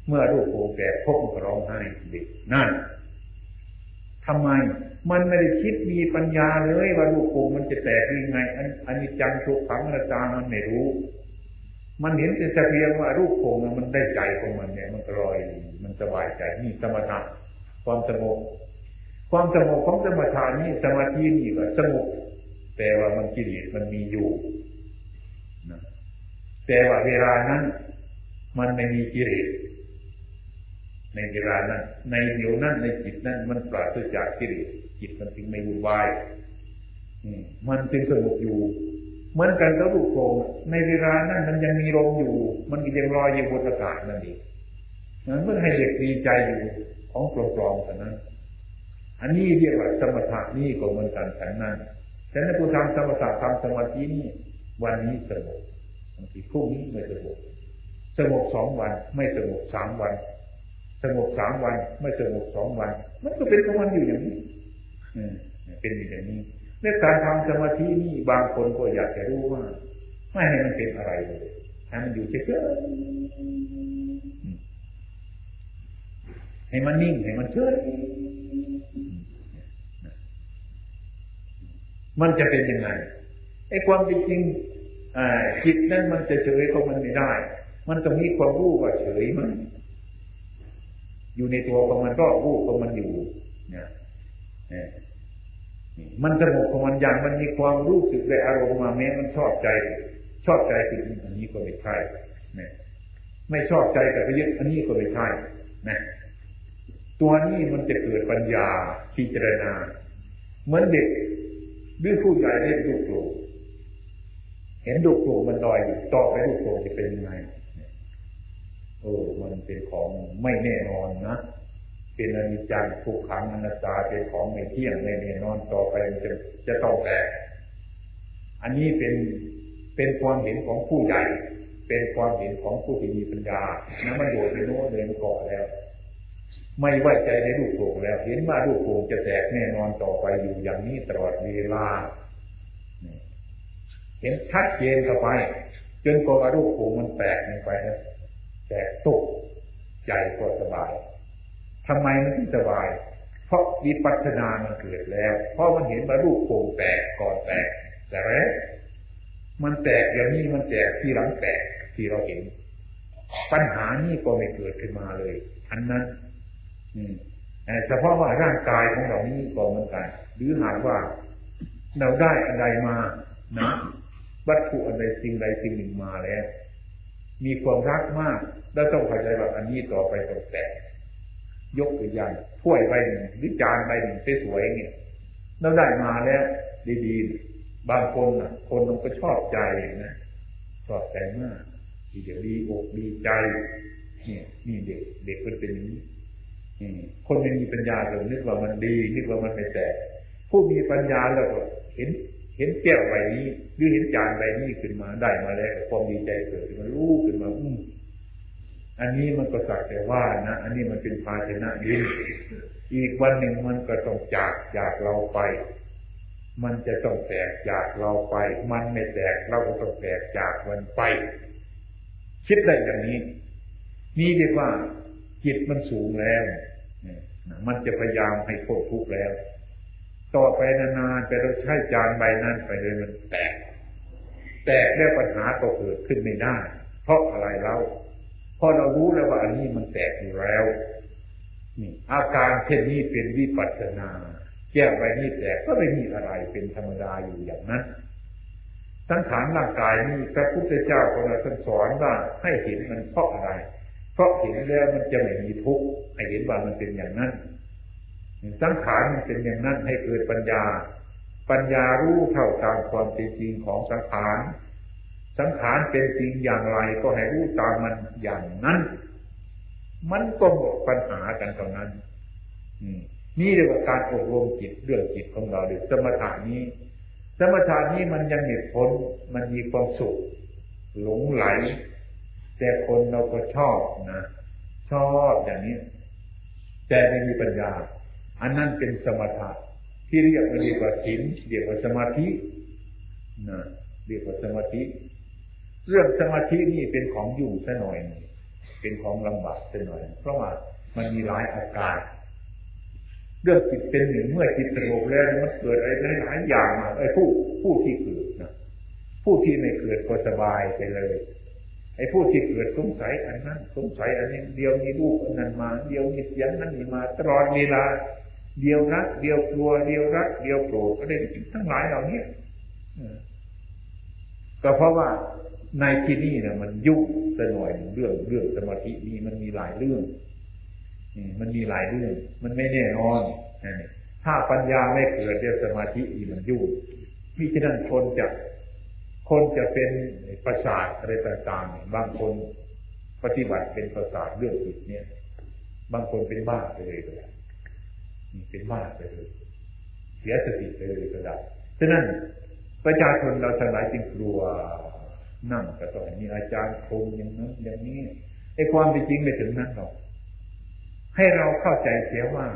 Speaker 2: เมื่อรูปโป่งแตกพบมันร้องไห้เด็กนั่นทำไมมันไม่ได้คิดมีปัญญาเลยว่ารูปโป่งมันจะแตกยังไงอันอันนี้จังทุกขังระจามันไม่รู้ มันเห็นแต่เพียงว่ารูปโป่งมันได้ใจของมันเนี่ย มันลอยมันสบายใจนี่สมถะความสงบความสงบของสมถะนี่สมาธินี่ว่าสงบแต่ว่ามันกิเลสมันมีอยู่นะแต่ว่าเวลานั้น มันไม่มีกิเลสในเวลานั้น ในเดียวนั้นในจิตนั้น มันปราศจากกิเลสจิตมันจึงไม่วุ่นวายมันจึงสงบอยู่ เหมือนกันกับลูกโป่งในเวลานั้นมันยังมีลมอยู่ มันยังลอยอยู่บนอากาศนั่นเองนั้นเมื่อให้เด็กดีใจอยู่ของปลอมๆแต่นั้น อันนี้เรียกว่าสมถะนี่ก็เหมือนกันฉันนั้นฉะนั้นผู้ทำสมถะทำสมาธินี่วันนี้สงบบางทีพรุ่งนี้ไม่สงบสงบสองวัน ไม่สงบสามวัน สงบสามวัน ไม่สงบสองวัน มันก็เป็นของมันอยู่อย่างนี้เป็นอย่างนี้ ในการทำสมาธินี่บางคนก็อยากจะรู้ว่า ไม่ให้มันเป็นอะไรเลยให้มันอยู่เฉยๆให้มันนิ่งให้มันเฉยมันจะเป็นยังไงไอ้ความเป็นจริงจิตนั้นมันจะเฉยก็มันไม่ได้ มันต้องมีความรู้ว่าเฉยมันอยู่ในตัวของมันก็รู้ของมันอยู่เนี่ย มันสงบของมันอย่างมันมีความรู้สึกในอารมณ์มาแม้มันชอบใจ ชอบใจสิ่งอันนี้ก็ไม่ใช่ไม่ชอบใจแต่ไปยึดอันนี้ก็ไม่ใช่นะตัวนี้มันจะเกิดปัญญาพิจารณา เหมือนเด็กหรือผู้ใหญ่เล่นลูกโป่งเห็นลูกโป่งมันลอยต่อไปลูกโป่งจะเป็นยังไงโอ้มันเป็นของไม่แน่นอนนะ เป็นอนิจจังทุกขังอนัตตาเป็นของไม่เที่ยงไม่แน่นอนต่อไปจะจะต้องแตกอันนี้เป็นเป็นความเห็นของผู้ใหญ่ เป็นความเห็นของผู้ที่มีปัญญานะมันโดดไปโน้นเลยก่อแล้ว ไม่ไว้ใจในลูกโป่งแล้ว เห็นว่าลูกโป่งจะแตกแน่นอนต่อไปอยู่อย่างนี้ตลอดเวลาเห็นชัดเจนเข้าไปจนกว่าลูกโป่งมันแตกลงไปนะแตกตุกใจก็สบาย ทำไมมันถึงสบาย เพราะวิปัสสนามันเกิดแล้ว เพราะมันเห็นว่าลูกโป่งแตกก่อนแตกแต่แล้วมันแตกอย่างนี้มันแตกที่หลังแตกที่เราเห็น ปัญหานี้ก็ไม่เกิดขึ้นมาเลยชั้นนั้น อืมเฉพาะว่าร่างกายของเรานี้ก็เหมือนกัน หรือหากว่าเราได้อะไรมานะวัตถุอะไรสิ่งใดสิ่งหนึ่งมาแล้ว มีความรักมาก แล้วต้องเข้าใจว่าอันนี้ต่อไปต้องแตก ยกตัวอย่างถ้วยใบหนึ่งหรือจานใบหนึ่งสวยๆเนี่ยเราได้มาแล้วดีๆ บางคนอะคนมันก็ชอบใจนะชอบใจมากที่จะดีอกดีใจเนี่ยนี่เด็กเด็กมันเป็นอย่างนี้คนไม่มีปัญญาเรานึกว่ามันดี นึกว่ามันไม่แตกผู้มีปัญญาแล้วก็เห็น เห็นแก้วใบนี้หรือเห็นจานใบนี้ขึ้นมาได้มาแล้วความดีใจเกิดขึ้นมารู้ขึ้นมาอื อันนี้มันก็สักแต่ว่านะอันนี้มันเป็นภาชนะดินอีกวันหนึ่งมันก็ต้องจากจากเราไป มันจะต้องแตกจากเราไป มันไม่แตกเราก็ต้องแตกจากมันไป คิดได้อย่างนี้ นี่เรียกว่า จิตมันสูงแล้วมันจะพยายามให้พ้นทุกข์แล้ว ต่อไปนานๆไปเราใช้จานใบนั้นไปเลยมันแตก แตกแล้วปัญหาก็เกิดขึ้นไม่ได้ เพราะอะไรเรา พราะเรารู้แล้วว่าอันนี้มันแตกอยู่แล้วนี่อาการเช่นนี้เป็นวิปัสสนา แก้วใบนี้แตกก็ไม่มีอะไรเป็นธรรมดาอยู่อย่างนั้น สังขารร่างกายนี้พระพุทธเจ้าของเราท่านสอนว่าให้เห็นมันเพราะอะไร เพราะเห็นแล้วมันจะไม่มีทุกข์ให้เห็นว่ามันเป็นอย่างนั้น สังขารมันเป็นอย่างนั้นให้เกิดปัญญา ปัญญารู้เท่าตามความเป็นจริงของสังขาร สังขารเป็นจริงอย่างไรก็ให้รู้ตามมันอย่างนั้น มันก็หมดปัญหากันตรงนั้นนี่เรียกว่าการอบรมจิตเรื่องจิตของเราเดี๋ยสมถานี้ สมถานี้มันยังเหตุผลมันมีความสุข หลงไหล แต่คนเราก็ชอบนะชอบอย่างนี้ แต่ไม่มีปัญญา อันนั้นเป็นสมถะที่เรียกว่าเรียกว่าศีลเรียกว่าสมาธินะเรียกว่าสมาธิ เรื่องสมาธินี่เป็นของยุ่งซะหน่อย เป็นของลำบากซะหน่อย เพราะว่ามันมีหลายอาการ เรื่องจิตเป็นหนึ่งเมื่อจิตสงบแล้วมันเกิดอะไรหลายอย่างมาไอ้ผู้ผู้ที่เกิดนะผู้ที่ไม่เกิดก็สบายไปเลยไอ้ผู้ที่เกิดสงสัยอันนั้นสงสัยอันนี้เดียวมีลูกอันนั้นมา เดียวมีเสียงนั้นมีมาตลอดเวลา เดียวรักเดียวกลัวเดียวรัก เดียวโกรธก็ได้ทั้งหลายเหล่านี้ก็เพราะว่า ในที่นี่เนี่ยมันยุ่งสหน่อยเรื่องเรื่องสมาธินี่มันมีหลายเรื่องมันมีหลายเรื่อง มันไม่แน่นอนถ้าปัญญาไม่เกิดเรื่องสมาธิอีมันยุ่งมิฉะนั้นคนจะคนจะเป็นประสาทอะไรต่างๆบางคนปฏิบัติเป็นประสาทเรื่องจิตเนี่ย บางคนเป็นบ้าไปเลยก็ได้เป็นบ้าไปเลยเสียสติไปเลยก็ได้ฉะนั้นประชาชนเราทั้งหลายจึงกลัว นั่งก็ต้องมีอาจารย์คงอย่างนั้นอย่างนี้ไอ้ความเป็นจริงไม่ถึงนั้นหรอก ให้เราเข้าใจเสียว่า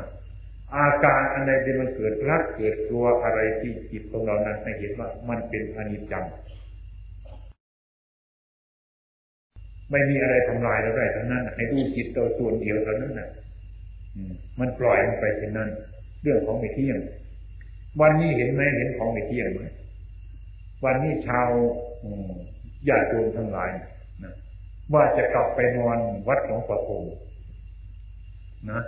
Speaker 2: อาการอะไรที่มันเกิดรักเกิดกลัวอะไรที่จิตของเรานั้นให้เห็นว่ามันเป็นอนิจจังไม่มีอะไรทำลายเราได้ทั้งนั้นให้ดูจิตตัวส่วนเดียวเท่านั้นน่ะมันปล่อยมันไปเช่นนั้น เรื่องของไม่เที่ยง วันนี้เห็นไหมเห็นของไม่เที่ยงไหมวันนี้ชาว ญาติโยมทั้งหลายนะว่าจะกลับไปนอนวัดของประพงนะ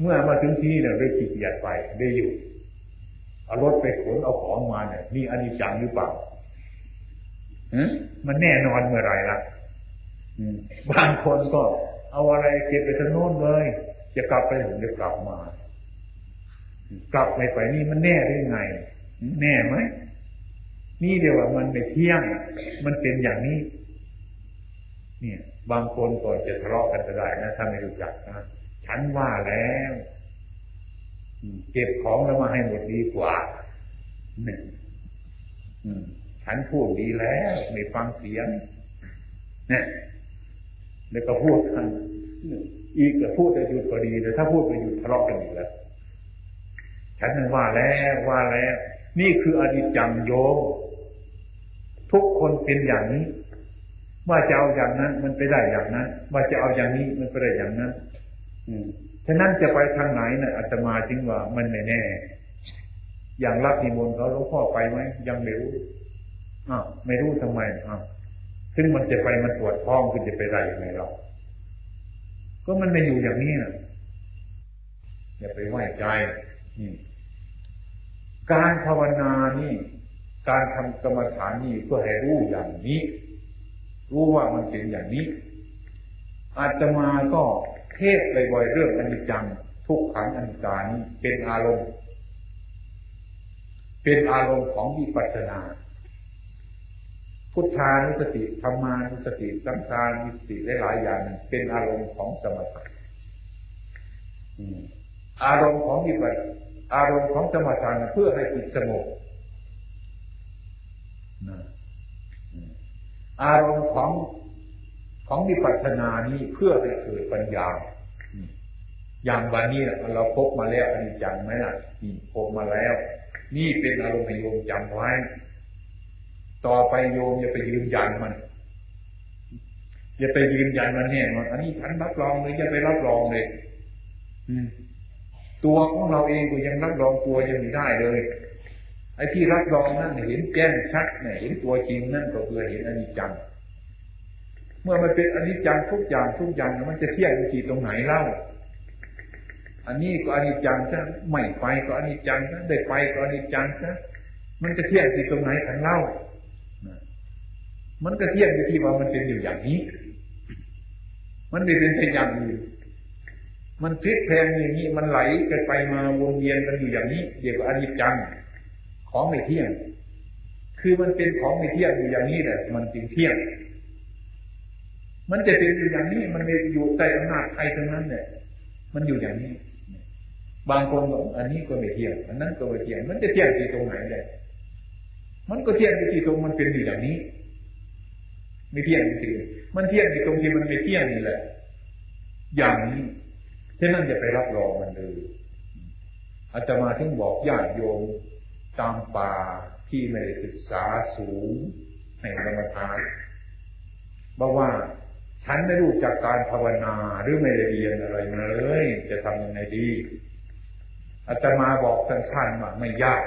Speaker 2: เมื่อมาถึงที่เนี่ยได้ขีดหยัดไปได้อยู่เอารถไปขนเอาของมาเนี่ยมีอนิจจังหรือเปล่ามันแน่นอนเมื่อไรล่ะบางคนก็ เอาอะไรเก็บไปทางโน้นเลย จะกลับไปถึงจะกลับมา กลับไปไปนี่มันแน่ได้ไง แน่ไหม นี่เดียวว่ามันไม่เที่ยง มันเป็นอย่างนี้ เนี่ย บางคนก็จะทะเลาะกันก็ได้นะถ้าไม่รู้จักนะฉันว่าแล้วเก็บของแล้วมาให้หมดดีกว่าหนึ่งฉันพูดดีแล้วไม่ฟังเสียงเนี่ยแล้วก็พูดกันอีกก็พูดจะหยุดก็ดีแต่ถ้าพูดไปหยุดทะเลาะกันอีกแล้วฉันนั้นว่าแล้วว่าแล้ว นี่คืออดีตจังโย ทุกคนเป็นอย่างนี้ ว่าจะเอาอย่างนั้น มันไปได้อย่างนั้น ว่าจะเอาอย่างนี้มันไปได้อย่างนั้น อืมฉะนั้นจะไปทางไหนนะ่ะอาตมาจึงว่ามันไม่แน่ อย่างรับนิมนต์เขาหลวงพ่อไปไหมยังไม่รู้อ้าวไม่รู้ทำไมอ้าวซึ่งมันจะไปมันปวดท้องคุณจะไปได้ยังไงเราก็มันไม่อยู่อย่างนี้นะอย่าไปไหว้ใจการภาวนานี่ การทำกรรมฐานนี่เพื่อให้รู้อย่างนี้ รู้ว่ามันเป็นอย่างนี้ อาตมาก็เทศบ่อยๆเรื่องอนิจจัง ทุกขังอนิจจานี้เป็นอารมณ์ เป็นอารมณ์ของวิปัสสนา พุทธานุสติธรรมานุสติสังขานุสติหลายๆอย่างเป็นอารมณ์ของสมถะอารมณ์ของวิปัสอารมณ์ของสมถะเพื่อให้จิตสงบ อารมณ์ของของวิปัสสนานี้เพื่อให้เกิดปัญญา อย่างวันนี้เราพบมาแล้วอันนี้จังไหมล่ะนี่พบมาแล้ว นี่เป็นอารมณ์โยมจำไว้ ต่อไปโยมอย่าไปยืนยันมัน อย่าไปยืนยันมันเนี่ยมันอันนี้ฉันรับรองเลยอย่าไปรับรองเลย อืมตัวของเราเองก็ยังรับรองตัวยังไม่ได้เลย ไอ้ที่รับรองนั่นเห็นแจ้งชัดเนี่ยเห็นตัวจริงนั่นก็คือเห็นอนิจจัง เมื่อมันเป็นอนิจจังทุกอย่างทุกอย่างมันจะเที่ยงอยู่ที่ตรงไหนเล่า อันนี้ก็อนิจจังซะไม่ไปก็อนิจจังซะได้ไปก็อนิจจังซะมันจะเที่ยงที่ตรงไหนขันเล่า มันก็เที่ยงอยู่ที่ว่ามันเป็นอยู่อย่างนี้ มันไม่เป็นแค่อย่างอื่นมันพลิกแพงอย่างนี้ มันไหลกันไปมาวนเวียนกันอยู่อย่างนี้เรียกว่าอนิจจัง ของไม่เที่ยง คือมันเป็นของไม่เที่ยงอยู่อย่างนี้แหละมันจึงเที่ยง มันจะเป็นอยู่อย่างนี้ มันไม่อยู่ใต้อำนาจใครทั้งนั้นเนี่ยมันอยู่อย่างนี้ บางคนบอกอันนี้ก็ไม่เที่ยง อันนั้นก็ไม่เที่ยง มันจะเที่ยงที่ตรงไหนเลยมันก็เที่ยงที่ตรงมันเป็นอยู่อย่างนี้ ไม่เที่ยงจริงมันเที่ยงที่ตรงที่มันไม่เที่ยงนี่แหละ อย่างนี้ฉะนั้นจะไปรับรองมันเลยอาตมาถึงบอกญาติโยม ตามป่าที่ไม่ได้ศึกษาสูงในกรรมฐานบอกว่าฉันไม่รู้จากการภาวนาหรือไม่ได้เรียนอะไรมาเลย จะทำยังไงดีอาตมาบอกสั้นๆว่าไม่ยาก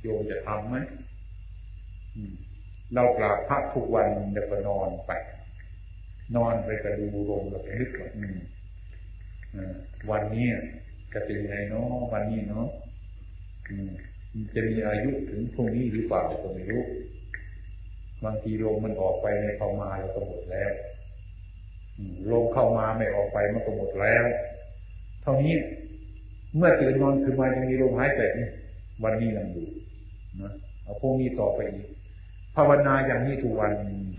Speaker 2: โยมจะทำไหมเรากราบพระทุกวันเดี๋ยวก็นอนไป นอนไปกระดูลมแล้วนึกว่าวันนี้จะเป็นไงเนาะวันนี้เนาะ จะมีอายุถึงพรุ่งนี้หรือเปล่าก็ไม่รู้ บางทีลมมันออกไปในเข้ามาเราก็หมดแล้วลมเข้ามาไม่ออกไปมันก็หมดแล้ว เท่านี้เมื่อตื่นนอนคือมายังมีลมหายใจวันนี้ยังอยู่นะเอาพรุ่งนี้ต่อไปอีกภาวนาอย่างนี้ทุกวัน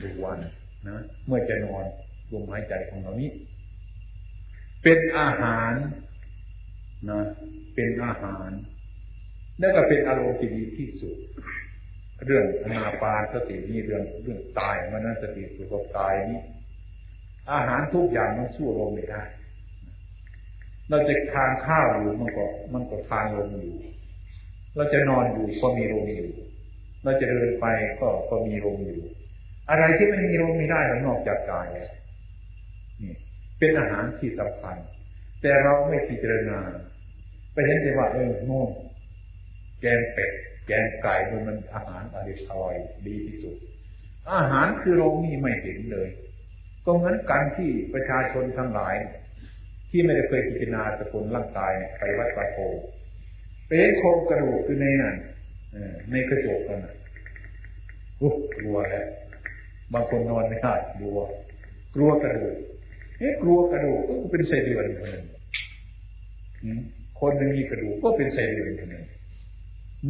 Speaker 2: ทุกวันนะเมื่อจะนอนลมหายใจของเรานี้ เป็นอาหารนะเป็นอาหาร แล้วก็เป็นอารมณ์ที่ดีที่สุด เรื่องอนาปานสตินี่เรื่องเรื่องตายมันนั่นสติคือกับตายนี้ อาหารทุกอย่างมันสู้ลมไม่ได้ เราจะทานข้าวอยู่มันก็มันก็ทานลมอยู่ เราจะนอนอยู่ก็มีลมอยู่ เราจะเดินไปก็ก็มีลมอยู่ อะไรที่ไม่มีลมไม่ได้นอกจากกายนี่เป็นอาหารที่สำคัญ แต่เราไม่พิจารณาไปเห็นแต่ว่าเออโง่ แกงเป็ดแกงไก่มันอาหารอร่อยดีที่สุด อาหารคือเรานี่ไม่เห็นเลยก็เหมือนกันที่ประชาชนทั้งหลาย ที่ไม่ได้เคยพิจารณาสกุลร่างกายเนี่ยไปวัดไปโพเป็นโครงกระดูกคือในนั้นในกระจกนั่นอ้กลัวแล้วบางคนนอนไม่ได้กลัว กลัวกระดูกเอ๊ะกลัวกระดูกก็เป็นไส้เดือนคนหนึ่งคนหนึ่งมีกระดูกก็เป็นไส้เดือนคนหนึ่ง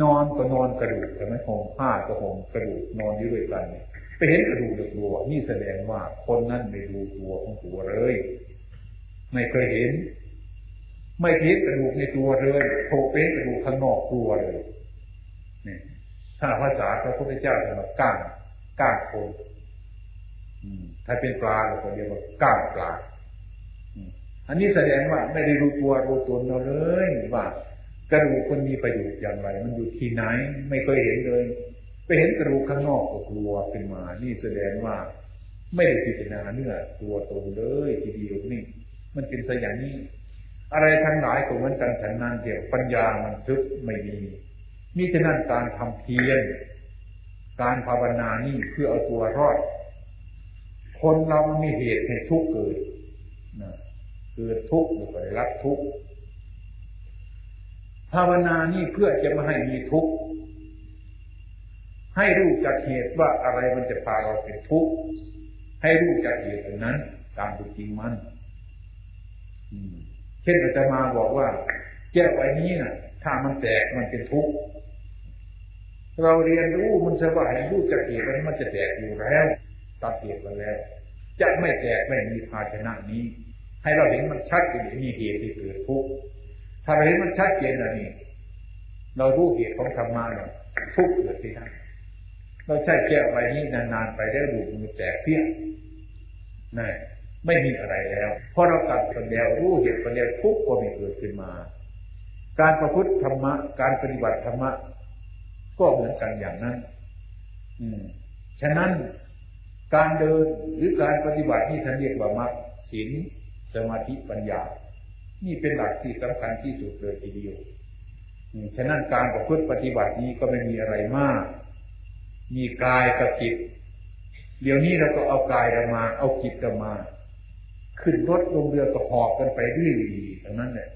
Speaker 2: นอนก็นอนกระดูกแต่ไม่ห่มผ้าก็ห่มกระดูกนอนอยู่ด้วยกันไปเห็นกระดูกกลัว นี่แสดงว่าคนนั้นไม่ดูตัวของตัวเลย ไม่เคยเห็น ไม่เห็นกระดูกในตัวเลยโผล่เป็นกระดูกข้างนอกกลัวเลยนี่ถ้าภาษาพระพุทธเจ้าจะมาก้างก้างคนถ้าเป็นปลาเราก็เรียกว่าก้างปลาอันนี้แสดงว่าไม่ได้รู้ตัวรู้ตนเราเลยว่า กระดูกคนมีประโยชน์อย่างไร มันอยู่ที่ไหน ไม่เคยเห็นเลย ไปเห็นกระดูกข้างนอกก็กลัวขึ้นมา นี่แสดงว่า ไม่ได้พิจารณาเนื้อตัวตนเลยทีเดียวนี่ มันเป็นสอย่างนี้ อะไรทั้งหลายก็เหมือนกันฉันนั้นเดียวปัญญามันทึบไม่มีมิฉะนั้นการทำเพียรการภาวนานี่เพื่อเอาตัวรอด คนเรามีเหตุให้ทุกข์เกิดนะเกิดทุกข์หรือไปรับทุกข์ ภาวนานี่เพื่อจะไม่ให้มีทุกข์ให้รู้จักเหตุว่าอะไรมันจะพาเราเป็นทุกข์ให้รู้จักเหตุนั้น ตามจริงมันเช่นอาจารย์มาบอกว่า แก้วไว้นี้นะ่ะ ถ้ามันแตกมันเป็นทุกข์เราเรียนรู้มันสบายรู้จักเหตุมันมันจะแตกอยู่แล้วตัดเหตุมาแล้ว จะไม่แตกไม่มีภาชนะนี้ ให้เราเห็นมันชัดอยู่มีเหตุที่เกิดทุกข์ ถ้าเราเห็นมันชัดเจนแล้วนี่เรารู้เหตุของธรรมะเนี่ยทุกข์เกิดที่นั่นเราใช้แก้วใบนี้นานๆไปได้ดูมันแตกเพี้ยนั่นไม่มีอะไรแล้วเพราะเราตัดคนเดียวรู้เหตุคนเดียวทุกข์ก็ไม่เกิดขึ้นมา การประพฤติธรรมะการปฏิบัติธรรมะก็เหมือนกันอย่างนั้น อืม ฉะนั้นการเดินหรือการปฏิบัติที่ท่านเรียกว่ามรรคศีลสมาธิปัญญา นี่เป็นหลักที่สำคัญที่สุดเลยทีเดียวฉะนั้นการประพฤติปฏิบัตินี้ก็ไม่มีอะไรมาก มีกายกับจิต เดี๋ยวนี้เราก็เอากายเรามา เอาจิตเรามา ขึ้นรถลงเรือก็หอบกันไปด้วยทั้งนั้นเนี่ย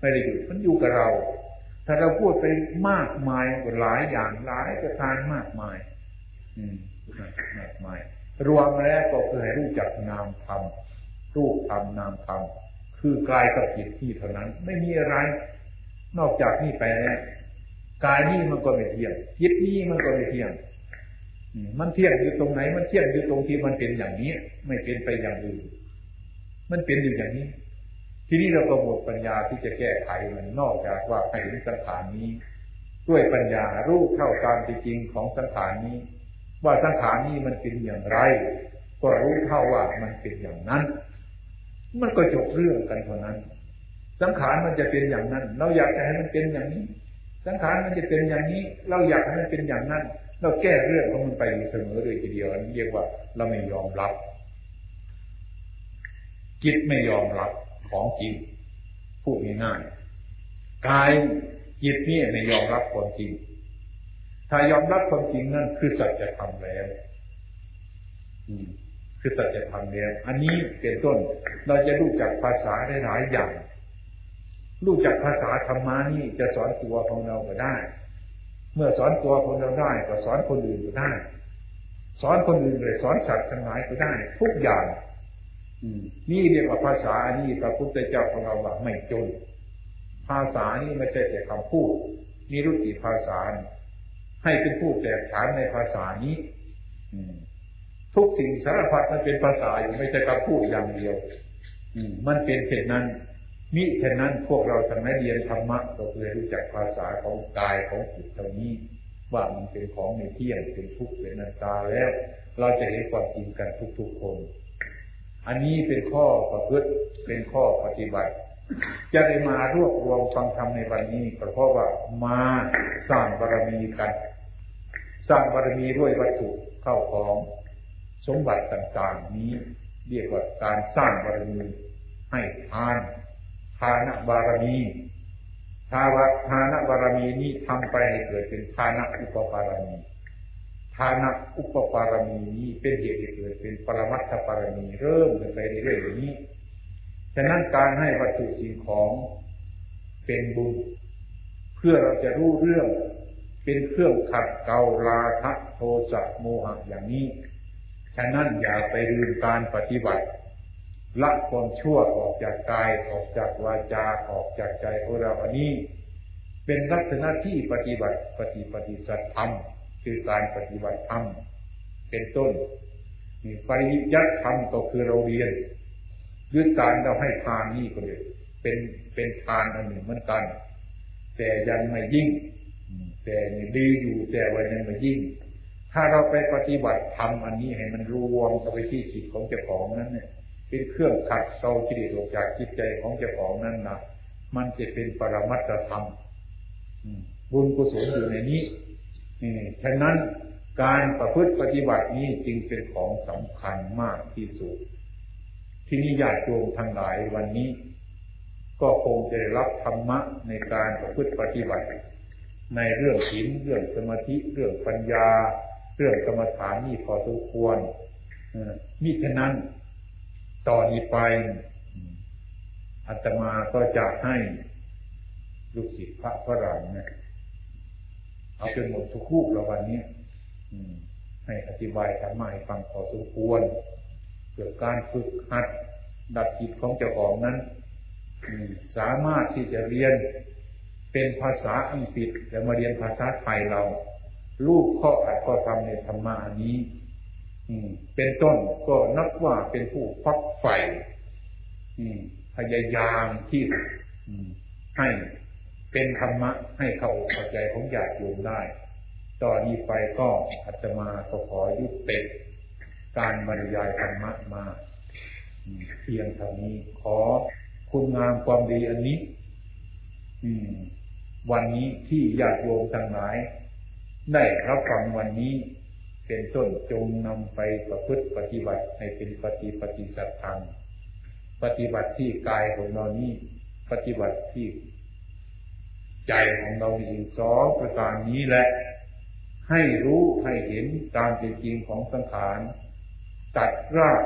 Speaker 2: ไม่ได้อยู่มันอยู่กับเรา ถ้าเราพูดไปมากมายหลายอย่างหลายประการมากมาย อืมมากมาย รวมแล้วก็คือให้รู้จักนามธรรมรูปธรรมนามธรรม คือกายกับจิตที่เท่านั้น ไม่มีอะไร นอกจากนี่ไปแล้วกายนี่มันก็ไม่เที่ยงจิตนี่มันก็ไม่เที่ยงมันเที่ยงอยู่ตรงไหน มันเที่ยงอยู่ตรงที่มันเป็นอย่างนี้ ไม่เป็นไปอย่างอื่นมันเป็นอยู่อย่างนี้ ทีนี้เราก็หมดปัญญาที่จะแก้ไขมันนอกจากว่าให้เห็นสังขารนี้ ด้วยปัญญารู้เท่าตามจริงของสังขารนี้ ว่าสังขารนี้มันเป็นอย่างไร ก็รู้เท่าว่ามันเป็นอย่างนั้น มันก็จบเรื่องกันเท่านั้น สังขารมันจะเป็นอย่างนั้น เราอยากจะให้มันเป็นอย่างนี้ สังขารมันจะเป็นอย่างนี้ เราอยากให้มันเป็นอย่างนั้น เราแก้เรื่องของมันไปอยู่เสมอเลยทีเดียวนี่เรียกว่า เราไม่ยอมรับ จิตไม่ยอมรับของจริงพูดง่ายๆกายจิตนี่ไม่ยอมรับความจริง ถ้ายอมรับความจริงนั่นคือสัจธรรมแล้ว คือสัจธรรมแล้วอันนี้เป็นต้นเราจะรู้จักภาษาได้หลายอย่าง รู้จักภาษาธรรมานี่จะสอนตัวของเราก็ได้ เมื่อสอนตัวของเราได้ก็สอนคนอื่นก็ได้ สอนคนอื่นเลยสอนสัตว์ทั้งหลายก็ได้ ทุกอย่างนี่เรียกว่าภาษาอันนี้พระพุทธเจ้าของเราว่าไม่จน ภาษานี้ไม่ใช่แต่คำพูดมีรุติภาษาให้เป็นผู้แตกฉานในภาษานี้ ทุกสิ่งสารพัดมันเป็นภาษาอยู่ไม่ใช่คำพูดอย่างเดียวมันเป็นเช่นนั้นมิเช่นนั้นพวกเราทำให้เรียนธรรมะเราเคยรู้จักภาษาของกายของจิตตรงนี้ ว่ามันเป็นของในเที่ยงเป็นทุกข์เป็นนันตาแล้ว เราจะเห็นความจริงกันทุกๆคน อันนี้เป็นข้อประพฤติเป็นข้อปฏิบัติ จะได้มารวบรวมฟังธรรมในวันนี้ก็เพราะว่ามาสร้างบารมีกัน สร้างบารมีด้วยวัตถุเข้าของ สมบัติต่างๆ นี้ เรียกว่าการสร้างบารมีให้ทานทานบารมีทาวทานบารมีนี้ทำไปให้เกิดเป็นทานอุปบารมีทานะอุปปารมีนี้เป็นเหตุให้เกิดเป็นปรมัตถปารมีเริ่มไปเรื่อยๆอย่างนี้ฉะนั้นการให้วัตถุสิ่งของเป็นบุญ เพื่อเราจะรู้เรื่องเป็นเครื่องขัดเกลาราคะโทสะโมหะอย่างนี้ ฉะนั้นอย่าไปลืมการปฏิบัติ ละความชั่วออกจากกายออกจากวาจาออกจากใจของเราอันนี้ เป็นลักษณะที่ปฏิบัติปฏิปฏิสัตธรรมคือการปฏิบัติธรรมเป็นต้นมีปริยัติธรรมก็คือเราเรียนด้วยการเราให้ทานนี่ก็เลยเป็นเป็นทานอันหนึ่งเหมือนกัน แต่ยังไม่ยิ่ง แต่ดีอยู่แต่ว่ายังไม่ยิ่ง ถ้าเราไปปฏิบัติทำอันนี้ให้มันรวมเข้าไปที่จิตของเจ้าของนั้นเนี่ย เป็นเครื่องขัดเกลากิเลสออกจากจิตใจของเจ้าของนั้นนะมันจะเป็นปรมัตถธรรมบุญกุศลอยู่ในนี้นี่ฉะนั้นการประพฤติปฏิบัตินี้จึงเป็นของสำคัญมากที่สุด ที่นิยาโจมทั้งหลายวันนี้ ก็คงจะได้รับธรรมะในการประพฤติปฏิบัติ ในเรื่องศีลเรื่องสมาธิเรื่องปัญญา เรื่องกรรมฐานนี่พอสมควรมิฉะนั้นต่อนนี้ไปอาตมาก็จะให้ลูกศิษย์พระฝรั่งนะเอาจนหมดทุกคู่ละวันนี้ให้อธิบายธรรมะให้ฟังพอสมควรเกี่ยวกับการฝึกหัด ดับจิตของเจ้าของนั้นสามารถที่จะเรียนเป็นภาษาอังกฤษแล้วมาเรียนภาษาไทยเรา ลูกข้ออัดข้อทำในธรรมะอันนี้เป็นต้นก็นับว่าเป็นผู้ฟักใฝ่พยายามที่ให้เป็นธรรมะ ให้เข้าใจของญาติโยมได้ต่อนนี้ไปก็อาตมาก็ขอยุติการบรรยายธรรมะมาเพียงเท่านี้ขอคุณงามความดีอันนี้ วันนี้ที่ญาติโยมทั้งหลาย ได้รับฟังวันนี้ เป็นต้นจงนำไปประพฤติปฏิบัติให้เป็นปฏิปฏิสัตธรรมปฏิบัติที่กายของเรานี้ปฏิบัติที่ใจของเราอีกสองประการนี้แหละ ให้รู้ให้เห็นตามเป็นจริงของสังขาร ตัดราก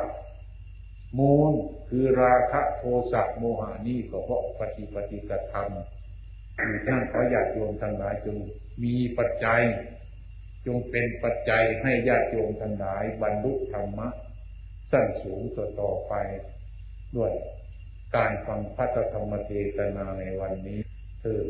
Speaker 2: มูลคือราคะโทสะโมหานี่ก็เพราะปฏิปฏิสัตธรรมท่านขออยากโยมทั้งหลายจง มีปัจจัย จงเป็นปัจจัยให้ญาติโยมทั้งหลาย บรรลุธรรมะ สั้นสูงต่อต่อไป ด้วยการฟังพระธรรมเทศนาในวันนี้เธอ